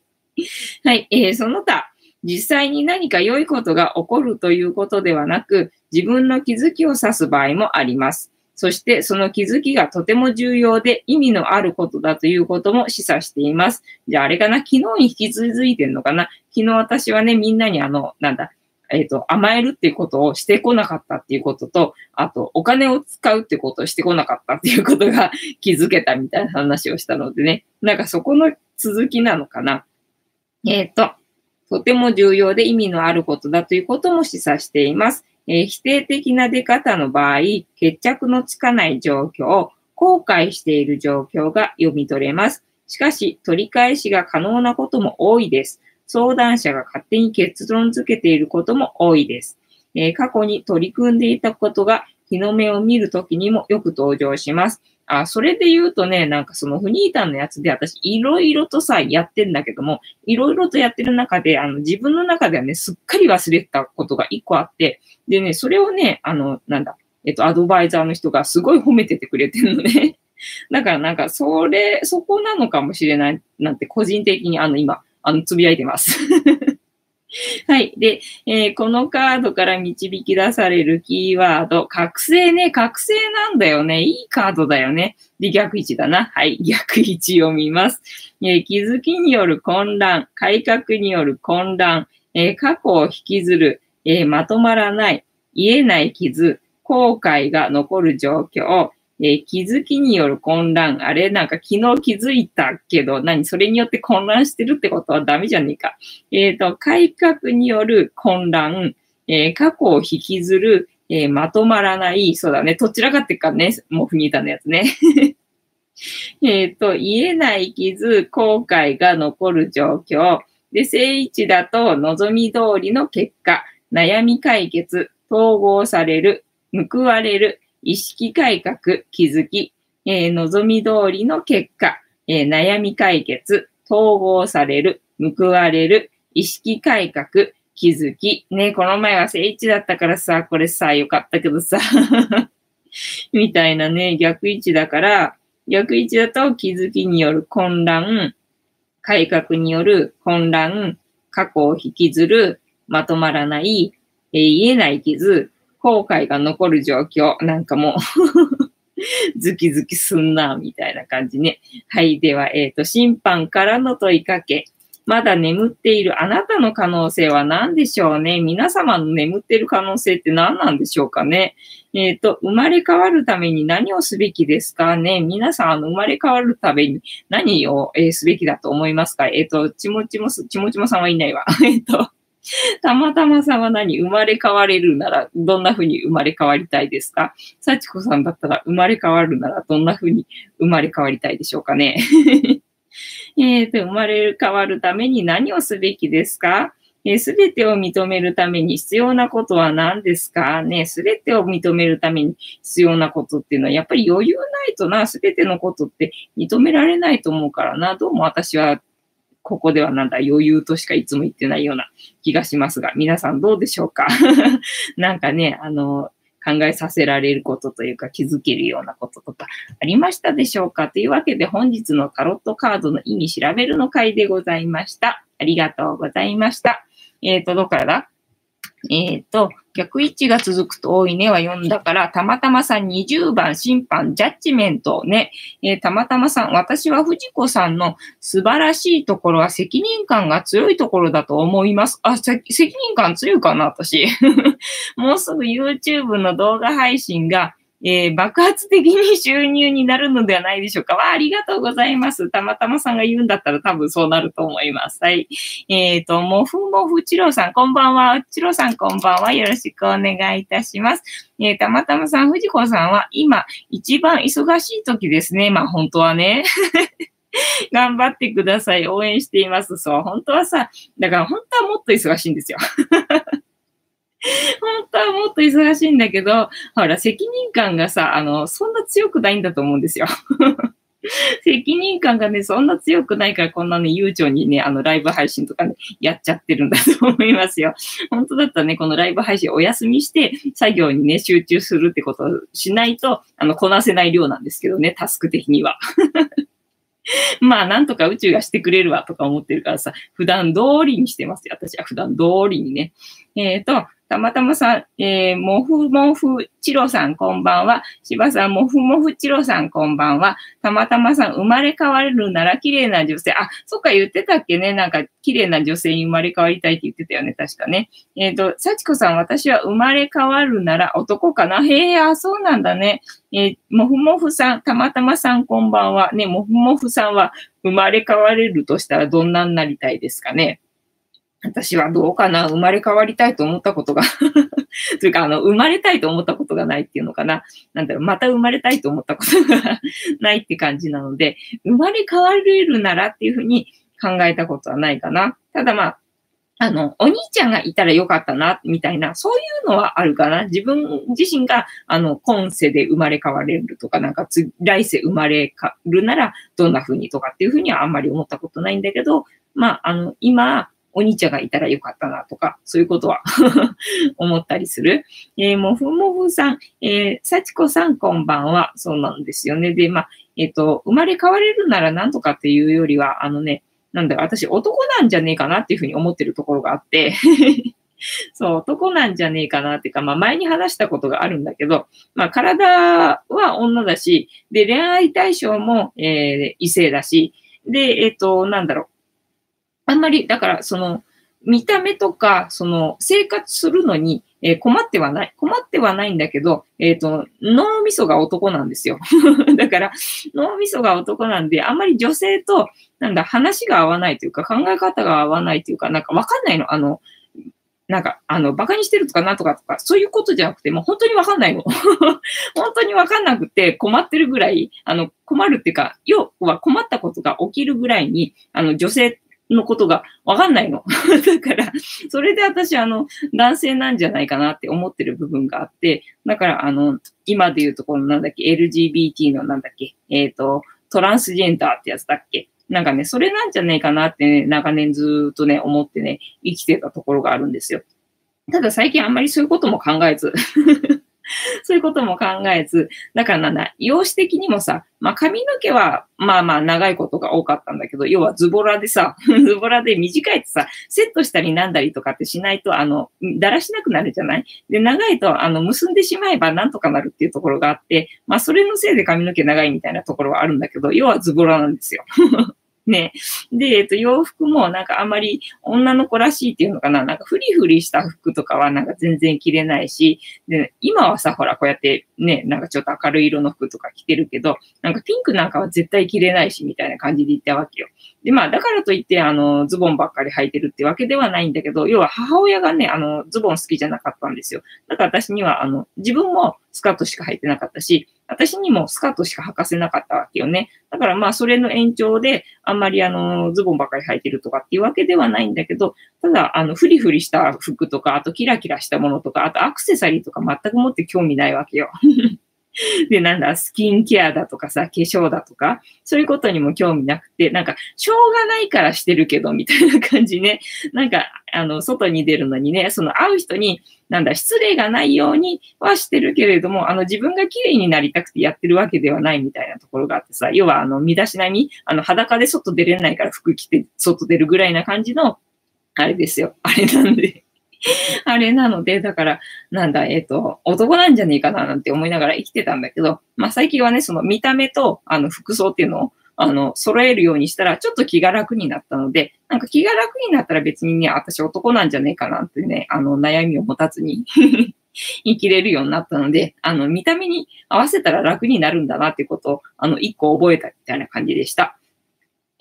はい。えー、その他、実際に何か良いことが起こるということではなく、自分の気づきを指す場合もあります。そしてその気づきがとても重要で意味のあることだということも示唆しています。じゃああれかな？昨日に引き続いてんのかな？昨日私はね、みんなにあの、なんだ、えっ、ー、と、甘えるっていうことをしてこなかったっていうことと、あと、お金を使うってことをしてこなかったっていうことが 気づけたみたいな話をしたのでね、なんかそこの続きなのかな？えっ、ー、と、とても重要で意味のあることだということも示唆しています。えー、否定的な出方の場合、決着のつかない状況、後悔している状況が読み取れます。しかし、取り返しが可能なことも多いです。相談者が勝手に結論付けていることも多いです。えー、過去に取り組んでいたことが日の目を見るときにもよく登場します。あ、それで言うとね、なんかそのフニータンのやつで私いろいろとさ、やってんだけども、いろいろとやってる中で、あの自分の中ではね、すっかり忘れてたことが一個あって、でね、それをね、あの、なんだ、えっと、アドバイザーの人がすごい褒めててくれてるのね。だからなんか、それ、そこなのかもしれないなんて個人的にあの今、あの、つぶやいてます。はい。で、えー、このカードから導き出されるキーワード、覚醒ね、覚醒なんだよね。いいカードだよね。で、逆位置だな。はい。逆位置を見ます。えー、気づきによる混乱、改革による混乱、えー、過去を引きずる、えまとまらない、癒えない傷、後悔が残る状況、えー、気づきによる混乱。あれなんか昨日気づいたけど、何それによって混乱してるってことはダメじゃねえか。えっ、ー、と、改革による混乱、えー、過去を引きずる、えー、まとまらない、そうだね、どちらかっていうかね、もうフニータのやつね。えっと、言えない傷、後悔が残る状況。で、正位置だと、望み通りの結果、悩み解決、統合される、報われる、意識改革、気づき、えー、望み通りの結果、えー、悩み解決、統合される、報われる、意識改革、気づき。ね、この前は正位置だったからさ、これさ、よかったけどさ、みたいなね、逆位置だから、逆位置だと気づきによる混乱、改革による混乱、過去を引きずる、まとまらない、えー、言えない傷、後悔が残る状況。なんかもう ズキズキすんな、みたいな感じね。はい。では、えっ、ー、と、審判からの問いかけ。まだ眠っているあなたの可能性は何でしょうね皆様の眠っている可能性って何なんでしょうかねえっ、ー、と、生まれ変わるために何をすべきですかね皆さん、あの、生まれ変わるために何を、えー、すべきだと思いますか？えっ、ー、と、ちもちも、ちもちもさんはいないわ。えっと、たまたまさんは何生まれ変われるなら、どんな風に生まれ変わりたいですか？幸子さんだったら、生まれ変わるなら、どんな風に生まれ変わりたいでしょうかね？えっと、生まれ変わるために何をすべきですか？すべ、てを認めるために必要なことは何ですか？ねすべてを認めるために必要なことっていうのは、やっぱり余裕ないとな、すべてのことって認められないと思うからな。どうも私はここではなんだ、余裕としかいつも言ってないような気がしますが、皆さんどうでしょうか？なんかね、あの、考えさせられることというか気づけるようなこととかありましたでしょうか？というわけで本日のタロットカードの意味調べるの回でございました。ありがとうございました。えっ、ー、と、どっからだ？えっ、ー、と、逆位置が続くと多いねは読んだから、たまたまさん20番審判ジャッジメントね、えー、たまたまさん、私は藤子さんの素晴らしいところは責任感が強いところだと思います。あ、責任感強いかな、私。もうすぐ YouTube の動画配信がえー、爆発的に収入になるのではないでしょうか。わあ、ありがとうございます。たまたまさんが言うんだったら多分そうなると思います。はい。えっ、ー、と、もふもふちろうさん、こんばんは。ちろうさん、こんばんは。よろしくお願いいたします。えー、たまたまさん、藤子さんは今、一番忙しい時ですね。まあ、本当はね。頑張ってください。応援しています。そう。本当はさ、だから本当はもっと忙しいんですよ。本当はもっと忙しいんだけど、ほら、責任感がさ、あの、そんな強くないんだと思うんですよ。責任感がね、そんな強くないから、こんなね、悠長にね、あの、ライブ配信とかね、やっちゃってるんだと思いますよ。本当だったらね、このライブ配信お休みして、作業にね、集中するってことをしないと、あの、こなせない量なんですけどね、タスク的には。まあ、なんとか宇宙がしてくれるわとか思ってるからさ、普段通りにしてますよ。私は普段通りにね。えっ、ー、と、たまたまさん、えー、もふもふちろさんこんばんは。しばさん、もふもふちろさんこんばんは。たまたまさん、生まれ変われるなら綺麗な女性。あ、そっか言ってたっけね。なんか、綺麗な女性に生まれ変わりたいって言ってたよね。確かね。えっ、ー、と、幸子さん、私は生まれ変わるなら男かな。へえ、あ、そうなんだね。えー、もふもふさん、たまたまさんこんばんは。ね、もふもふさんは生まれ変われるとしたらどんなになりたいですかね。私はどうかな生まれ変わりたいと思ったことが というか、あの、生まれたいと思ったことがないっていうのかな。なんだろう、また生まれたいと思ったことがないって感じなので、生まれ変われるならっていうふうに考えたことはないかな。ただまあ、あの、お兄ちゃんがいたらよかったな、みたいな、そういうのはあるかな。自分自身が、あの、今世で生まれ変われるとか、なんか、来世生まれ変わるなら、どんな風にとかっていう風にはあんまり思ったことないんだけど、まあ、あの、今、お兄ちゃんがいたらよかったなとか、そういうことは 思ったりする。えー、もふもふさん、えー、幸子さんこんばんは。そうなんですよね。で、まあ、えっ、ー、と、生まれ変われるなら何とかっていうよりは、あのね、なんだろ、私男なんじゃねえかなっていうふうに思ってるところがあって そう、男なんじゃねえかなっていうか、まあ前に話したことがあるんだけど、まあ体は女だし、で、恋愛対象も、えー、異性だし、で、えっ、ー、と、なんだろう、あんまり、だからその、見た目とか、その、生活するのに、えー、困ってはない。困ってはないんだけど、えっ、ー、と、脳みそが男なんですよ。だから、脳みそが男なんで、あんまり女性と、なんだ、話が合わないというか、考え方が合わないというか、なんかわかんないの。あの、なんか、あの、馬鹿にしてるとかなんとかとか、そういうことじゃなくて、もう本当にわかんないの。本当にわかんなくて困ってるぐらい、あの、困るっていうか、要は困ったことが起きるぐらいに、あの、女性のことがわかんないの。だから、それで私、あの、男性なんじゃないかなって思ってる部分があって、だから、あの、今で言うとこのなんだっけ、LGBT のなんだっけ、えっ、ー、と、トランスジェンダーってやつだっけ。なんかね、それなんじゃないかなってね、長年ずっとね、思ってね、生きてたところがあるんですよ。ただ最近あんまりそういうことも考えず そういうことも考えず、だからなんだ、容姿的にもさ、まあ髪の毛はまあまあ長いことが多かったんだけど、要はズボラでさ、ズボラで短いとさ、セットしたりなんだりとかってしないと、あの、だらしなくなるじゃない？で、長いと、あの、結んでしまえばなんとかなるっていうところがあって、まあそれのせいで髪の毛長いみたいなところはあるんだけど、要はズボラなんですよ。ね。で、えっと、洋服もなんかあんまり女の子らしいっていうのかな、なんかフリフリした服とかはなんか全然着れないし、で、今はさ、ほら、こうやってね、なんかちょっと明るい色の服とか着てるけど、なんかピンクなんかは絶対着れないし、みたいな感じで言ったわけよ。で、まあ、だからといって、あの、ズボンばっかり履いてるってわけではないんだけど、要は母親がね、あの、ズボン好きじゃなかったんですよ。だから私には、あの、自分もスカートしか履いてなかったし、私にもスカートしか履かせなかったわけよね。だからまあそれの延長で、あんまりあの、ズボンばかり履いてるとかっていうわけではないんだけど、ただ、あの、フリフリした服とか、あとキラキラしたものとか、あとアクセサリーとか全くもって興味ないわけよ。で、なんだ、スキンケアだとかさ、化粧だとか、そういうことにも興味なくて、なんか、しょうがないからしてるけど、みたいな感じね。なんか、あの、外に出るのにね、その会う人に、なんだ、失礼がないようにはしてるけれども、あの、自分が綺麗になりたくてやってるわけではないみたいなところがあってさ、要は、あの、身だしなみ、あの、裸で外出れないから服着て外出るぐらいな感じの、あれですよ。あれなんで。あれなので、だから、なんだ、えっ、ー、と、男なんじゃねえかななんて思いながら生きてたんだけど、まあ最近はね、その見た目と、あの、服装っていうのを、あの、揃えるようにしたら、ちょっと気が楽になったので、なんか気が楽になったら別にね、私男なんじゃねえかなってね、あの、悩みを持たずに 生きれるようになったので、あの、見た目に合わせたら楽になるんだなってことを、あの、一個覚えたみたいな感じでした。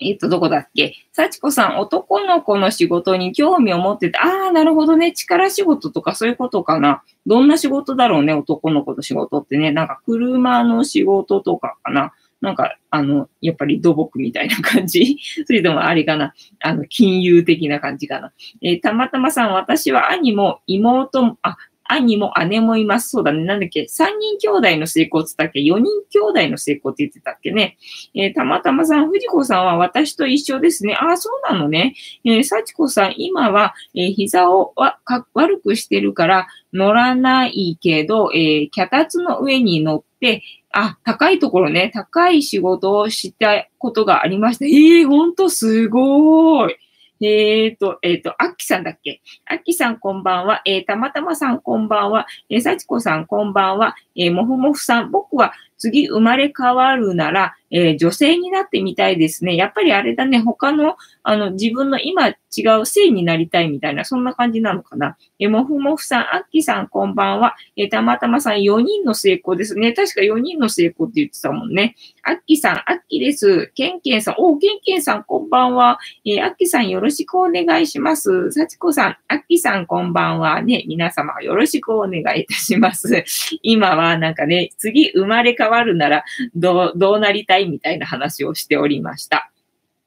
えっ、と、どこだっけ？幸子さん、男の子の仕事に興味を持ってて、ああ、なるほどね。力仕事とかそういうことかな。どんな仕事だろうね、男の子の仕事ってね。なんか車の仕事とかかな。なんか、あの、やっぱり土木みたいな感じ それともあれかなあの、金融的な感じかな。えー、たまたまさん、私は兄も妹も、あ、兄も姉もいます。そうだね。なんだっけ ?3 人兄弟の成功って言ったっけ ?4 人兄弟の成功って言ってたっけね。えー、たまたまさん、藤子さんは私と一緒ですね。ああ、そうなのね。えー、幸子さん、今は、えー、膝をわか悪くしてるから乗らないけど、えー、脚立の上に乗って、あ、高いところね、高い仕事をしたことがありました。ええー、ほんとすごーい。えっ、ー、と、えっ、ー、と、アッキさんだっけ？アッキさんこんばんは。えー、たまたまさんこんばんは。えー、さちこさんこんばんは。えー、もふもふさん、僕は次生まれ変わるなら、えー、女性になってみたいですね。やっぱりあれだね、他の、あの、自分の今違う性になりたいみたいな、そんな感じなのかな。えー、もふもふさん、あっきさん、こんばんは。えー、たまたまさん、4人の成功ですね。確か4人の成功って言ってたもんね。あっきさん、あっきです。けんけんさん、おうけんけんさん、こんばんは。えー、あっきさん、よろしくお願いします。さちこさん、あっきさん、こんばんは。ね、皆様、よろしくお願いいたします。今はなんかね、次生まれ変わるなら、どう、どうなりたいみたいな話をしておりました。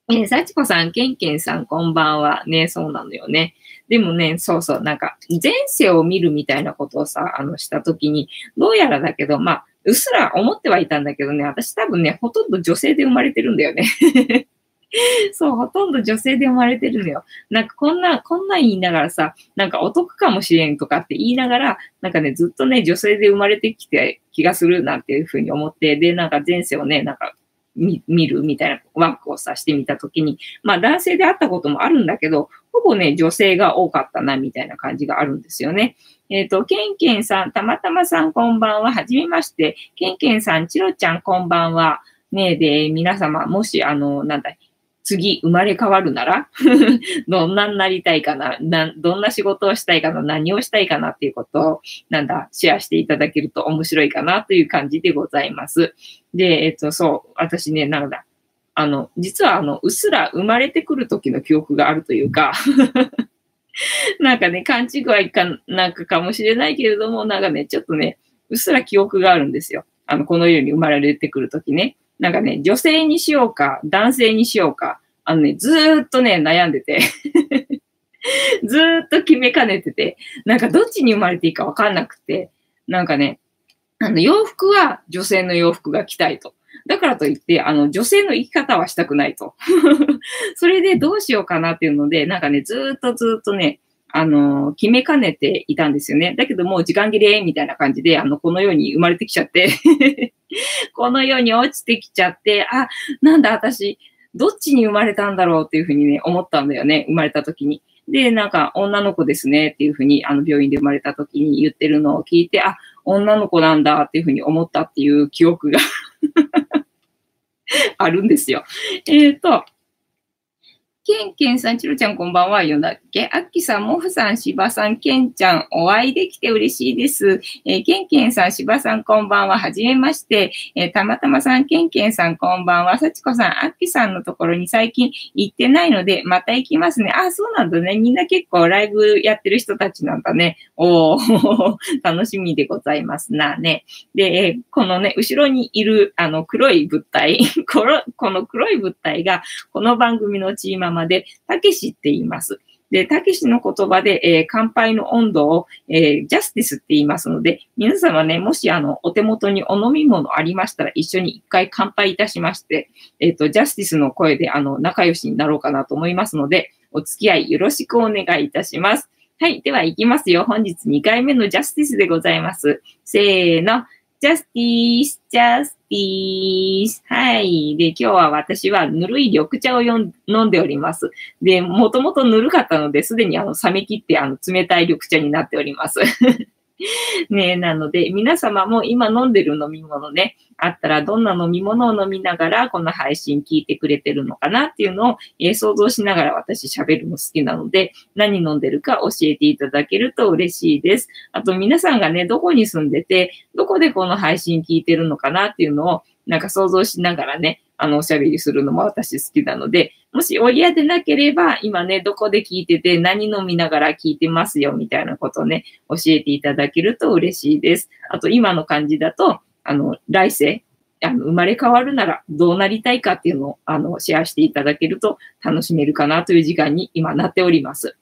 えー、幸子さん、けんけんさん、こんばんは。ね、そうなのよね。でもね、そうそう、なんか、前世を見るみたいなことをさ、あの、したときに、どうやらだけど、まあ、うっすら思ってはいたんだけどね、私多分ね、ほとんど女性で生まれてるんだよね。そう、ほとんど女性で生まれてるのよ。なんかこんな、こんなん言いながらさ、なんかお得かもしれんとかって言いながら、なんかね、ずっとね、女性で生まれてきて気がするなんていうふうに思って、で、なんか前世をね、なんか見るみたいなワークをさしてみたときに、まあ男性であったこともあるんだけど、ほぼね、女性が多かったな、みたいな感じがあるんですよね。えっ、ー、と、ケンケンさん、たまたまさんこんばんは。はじめまして。ケンケンさん、チロちゃんこんばんは。ねえ、で、皆様、もし、あの、なんだ、次生まれ変わるなら どんなになりたいかな、どんな仕事をしたいかな、何をしたいかなっていうことを、なんだ、シェアしていただけると面白いかなという感じでございます。で、えっと、そう、私ね、なんだ、あの、実はあの、うっすら生まれてくる時の記憶があるというか なんかね、勘違いかなんかかもしれないけれども、なんかね、ちょっとね、うっすら記憶があるんですよ。あの、この世に生まれてくるときね。なんかね、女性にしようか、男性にしようか、あのね、ずーっとね、悩んでて ずーっと決めかねてて、なんかどっちに生まれていいかわかんなくて、なんかね、あの、洋服は女性の洋服が着たいと。だからといって、あの、女性の生き方はしたくないと。それでどうしようかなっていうので、なんかね、ずーっとずーっとね、あの、決めかねていたんですよね。だけどもう時間切れみたいな感じで、あの、この世に生まれてきちゃって この世に落ちてきちゃって、あ、なんだ私、どっちに生まれたんだろうっていうふうにね、思ったんだよね。生まれた時に。で、なんか、女の子ですねっていうふうに、あの、病院で生まれた時に言ってるのを聞いて、あ、女の子なんだっていうふうに思ったっていう記憶が あるんですよ。えっ、ー、と、ケンケンさん、チロちゃんこんばんは。よだっけ？アッキさん、モフさん、シバさん、ケンちゃん、お会いできて嬉しいです。えー、ケンケンさん、シバさん、こんばんは。はじめまして。えー、たまたまさん、ケンケンさん、こんばんは。サチコさん、アッキさんのところに最近行ってないので、また行きますね。あ、そうなんだね。みんな結構ライブやってる人たちなんだね。おー、楽しみでございますなね。で、このね、後ろにいる、あの、黒い物体、この黒い物体が、この番組のチーママで、たけしって言います。で、たけしの言葉で、えー、乾杯の温度を、えー、ジャスティスって言いますので、皆様ね、もしあの、お手元にお飲み物ありましたら、一緒に一回乾杯いたしまして、えっ、ー、と、ジャスティスの声で、あの、仲良しになろうかなと思いますので、お付き合いよろしくお願いいたします。はい。では、行きますよ。本日2回目のジャスティスでございます。せーの。ジャスティース、ジャスティース。はい。で、今日は私はぬるい緑茶を飲んでおります。で、もともとぬるかったので、すでにあの、冷め切ってあの、冷たい緑茶になっております。ねなので、皆様も今飲んでる飲み物ね、あったらどんな飲み物を飲みながらこの配信聞いてくれてるのかなっていうのを、えー、想像しながら私喋るの好きなので、何飲んでるか教えていただけると嬉しいです。あと皆さんがね、どこに住んでて、どこでこの配信聞いてるのかなっていうのを、なんか想像しながらね、あの、おしゃべりするのも私好きなので、もしお嫌でなければ、今ね、どこで聞いてて、何飲みながら聞いてますよ、みたいなことをね、教えていただけると嬉しいです。あと、今の感じだと、あの、来世、あの、生まれ変わるならどうなりたいかっていうのを、あの、シェアしていただけると楽しめるかなという時間に今なっております。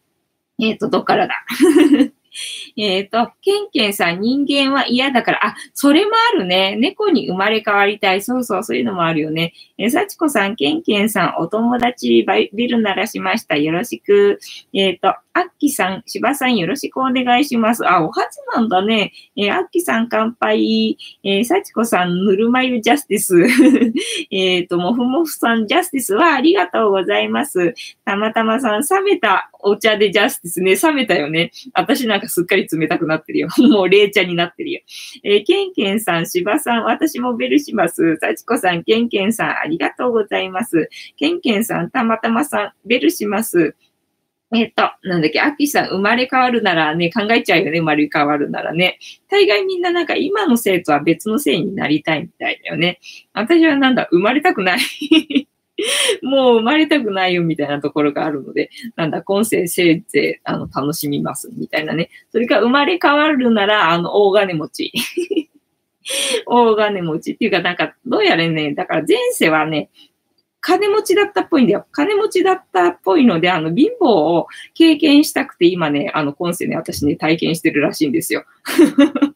えっ、ー、と、どっからだ？えっ、と、ケンケンさん、人間は嫌だから、あ、それもあるね。猫に生まれ変わりたい。そうそう、そういうのもあるよね。えー、幸子さん、ケンケンさん、お友達ビル鳴らしました。よろしく。えっ、ー、と、アッキさん、芝さんよろしくお願いします。あ、おはずなんだね。えー、アッキさん乾杯。えー、幸子さん、ぬるま湯ジャスティス。えっと、もふもふさん、ジャスティスはありがとうございます。たまたまさん、冷めたお茶でジャスティスね。冷めたよね。私なんかすっかり冷たくなってるよ。もう冷茶になってるよ。えー、ケンケンさん、芝さん、私もベルします。幸子さん、ケンケンさん、ありがとうございます。ケンケンさん、たまたまさん、ベルします。えっと、なんだっけ、アキさん、生まれ変わるならね、考えちゃうよね、生まれ変わるならね。大概みんななんか今の生徒は別の性になりたいみたいだよね。私はなんだ、生まれたくない もう生まれたくないよみたいなところがあるので、なんだ、今世せいぜい、あの、楽しみますみたいなね。それから生まれ変わるなら、あの、大金持ち。大金持ちっていうか、なんか、どうやらね、だから前世はね、金持ちだったっぽいんだよ。金持ちだったっぽいので、あの、貧乏を経験したくて、今ね、あの、今世ね、私ね、体験してるらしいんですよ。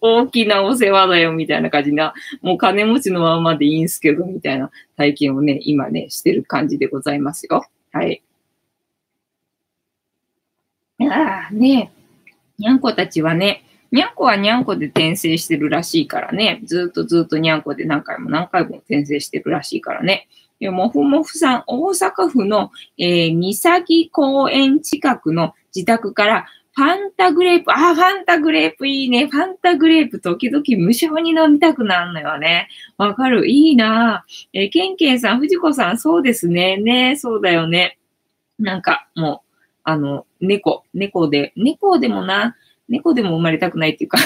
大きなお世話だよ、みたいな感じな、もう金持ちのままでいいんすけど、みたいな体験をね、今ね、してる感じでございますよ。はい。ああ、ねにゃんこたちはね、にゃんこはにゃんこで転生してるらしいからね。ずっとずっとにゃんこで何回も何回も転生してるらしいからね。もふもふさん、大阪府の、えー、三崎公園近くの自宅からファンタグレープ、あ、ファンタグレープいいね。ファンタグレープ時々無償に飲みたくなるのよね。わかる？いいなえー、ケンケンさん、藤子さん、そうですね。ねそうだよね。なんか、もう、あの、猫、猫で、猫でもな、猫でも生まれたくないっていうか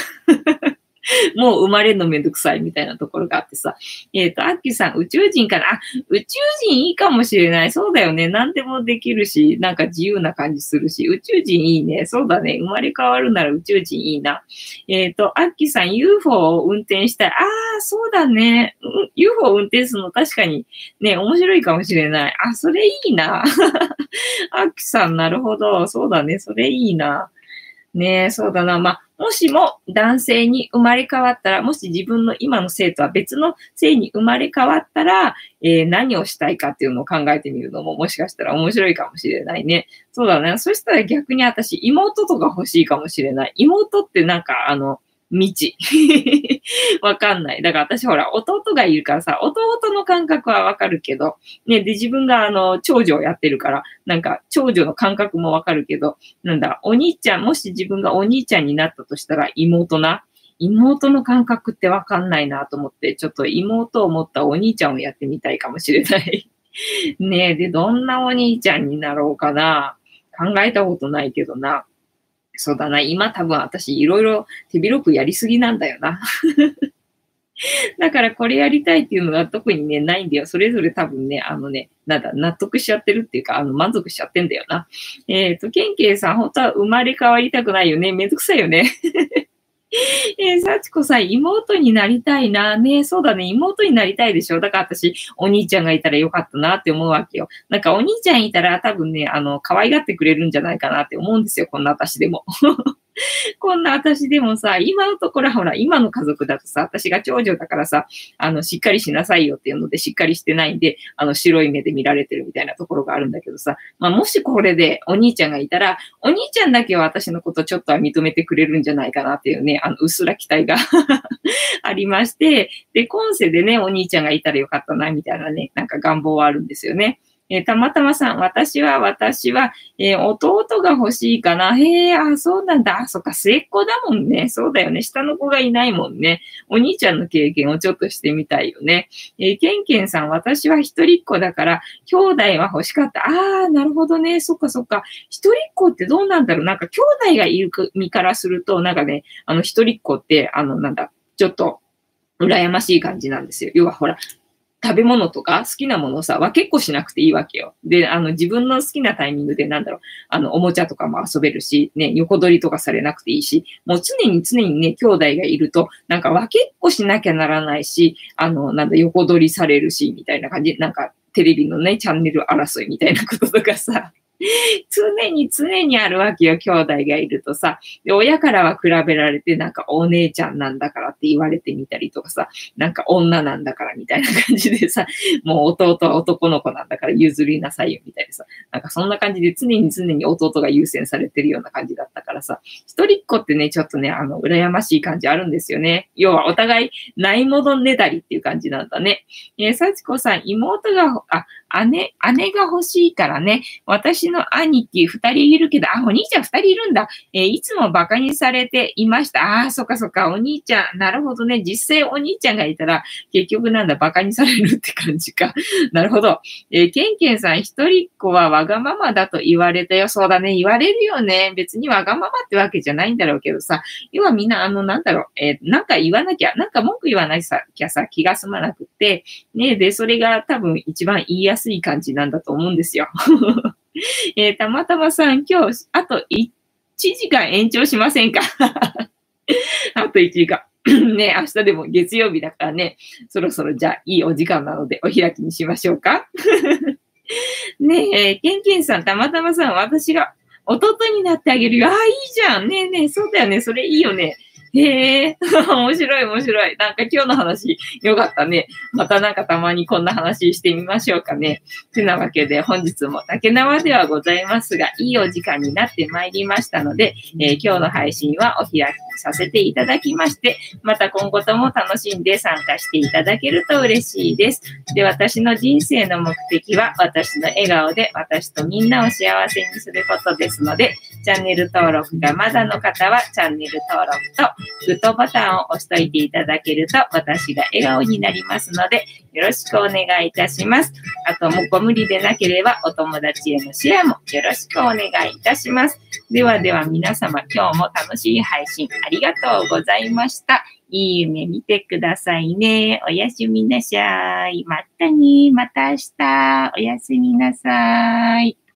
もう生まれるのめんどくさいみたいなところがあってさ。えっ、ー、と、アッキーさん、宇宙人かな？あ、宇宙人いいかもしれない。そうだよね。何でもできるし、なんか自由な感じするし、宇宙人いいね。そうだね。生まれ変わるなら宇宙人いいな。えっ、ー、と、アッキーさん、UFO を運転したい。ああ、そうだね。UFO を運転するの確かにね、面白いかもしれない。あ、それいいな。アッキーさん、なるほど。そうだね。それいいな。ねえ、そうだな。まあ、もしも男性に生まれ変わったら、もし自分の今の性とは別の性に生まれ変わったら、えー、何をしたいかっていうのを考えてみるのももしかしたら面白いかもしれないね。そうだね。そしたら逆に私、妹とか欲しいかもしれない。妹ってなんか、あの、未知。わかんない。だから私ほら、弟がいるからさ、弟の感覚はわかるけど、ね、で、自分があの、長女をやってるから、なんか、長女の感覚もわかるけど、なんだ、お兄ちゃん、もし自分がお兄ちゃんになったとしたら、妹な？妹の感覚ってわかんないなと思って、ちょっと妹を持ったお兄ちゃんをやってみたいかもしれない。ねえ、で、どんなお兄ちゃんになろうかな？考えたことないけどな。そうだな。今多分私いろいろ手広くやりすぎなんだよな。だからこれやりたいっていうのが特にね、ないんだよ。それぞれ多分ね、あのね、なんだ、納得しちゃってるっていうか、あの、満足しちゃってんだよな。えっ、ー、と、ケンケイさん、本当は生まれ変わりたくないよね。めんどくさいよね。えー、幸子さん、妹になりたいな。ねそうだね。妹になりたいでしょ。だから私、お兄ちゃんがいたらよかったなって思うわけよ。なんかお兄ちゃんいたら多分ね、あの、可愛がってくれるんじゃないかなって思うんですよ。こんな私でも。こんな私でもさ、今のところほら、今の家族だとさ、私が長女だからさ、あの、しっかりしなさいよっていうので、しっかりしてないんで、あの、白い目で見られてるみたいなところがあるんだけどさ、まあ、もしこれでお兄ちゃんがいたら、お兄ちゃんだけは私のことちょっとは認めてくれるんじゃないかなっていうね、あの、うっすら期待が ありまして、で、今世でね、お兄ちゃんがいたらよかったな、みたいなね、なんか願望はあるんですよね。えー、たまたまさん、私は、私は、えー、弟が欲しいかな。へえ、あ、そうなんだ。そっか、末っ子だもんね。そうだよね。下の子がいないもんね。お兄ちゃんの経験をちょっとしてみたいよね。えー、ケンケンさん、私は一人っ子だから、兄弟は欲しかった。ああ、なるほどね。そっかそっか。一人っ子ってどうなんだろう。なんか、兄弟がいる身からすると、なんかね、あの、一人っ子って、あの、なんだ、ちょっと、羨ましい感じなんですよ。要はほら、食べ物とか好きなものさ、分けっこしなくていいわけよ。で、あの、自分の好きなタイミングで、なんだろう、あの、おもちゃとかも遊べるし、ね、横取りとかされなくていいし、もう常に常にね、兄弟がいると、なんか分けっこしなきゃならないし、あの、なんだ、横取りされるし、みたいな感じ、なんか、テレビのね、チャンネル争いみたいなこととかさ、常に常にあるわけよ、兄弟がいるとさ。で、親からは比べられて、なんかお姉ちゃんなんだからって言われてみたりとかさ、なんか女なんだからみたいな感じでさ、もう弟は男の子なんだから譲りなさいよみたいなさ、なんかそんな感じで常に常に弟が優先されてるような感じだったからさ、一人っ子ってね、ちょっとね、あの、羨ましい感じあるんですよね。要はお互いないものねだりっていう感じなんだね。えー、幸子さん、妹が、あ、姉、姉が欲しいからね、私の兄貴二人いるけど、あ、お兄ちゃん二人いるんだ。えー、いつも馬鹿にされていました。ああ、そっかそっか、お兄ちゃん。なるほどね。実際お兄ちゃんがいたら、結局なんだ、馬鹿にされるって感じか。なるほど。えー、ケンケンさん一人っ子はわがままだと言われたよ。そうだね。言われるよね。別にわがままってわけじゃないんだろうけどさ。要はみんな、あの、なんだろう。えー、なんか言わなきゃ、なんか文句言わなきゃさ、気が済まなくて。ね、で、それが多分一番言いやすい感じなんだと思うんですよ。えー、たまたまさん、今日、あと1時間延長しませんか？あと1時間。ね、明日でも月曜日だからね、そろそろじゃあいいお時間なのでお開きにしましょうか？ねえ、ケンケンさん、たまたまさん、私が弟になってあげるよ。ああ、いいじゃん。ねえねえ、そうだよね。それいいよね。へえ、面白い面白い。なんか今日の話よかったね。またなんかたまにこんな話してみましょうかね。てなわけで本日も竹縄ではございますが、いいお時間になってまいりましたので、えー、今日の配信はお開きさせていただきまして、また今後とも楽しんで参加していただけると嬉しいです。で、私の人生の目的は私の笑顔で私とみんなを幸せにすることですので、チャンネル登録がまだの方はチャンネル登録とグッドボタンを押しといていただけると私が笑顔になりますので、よろしくお願いいたします。あともご無理でなければお友達へのシェアもよろしくお願いいたします。ではでは皆様今日も楽しい配信ありがとうございました。いい夢見てくださいね。おやすみなさい。またね。また明日。おやすみなさい。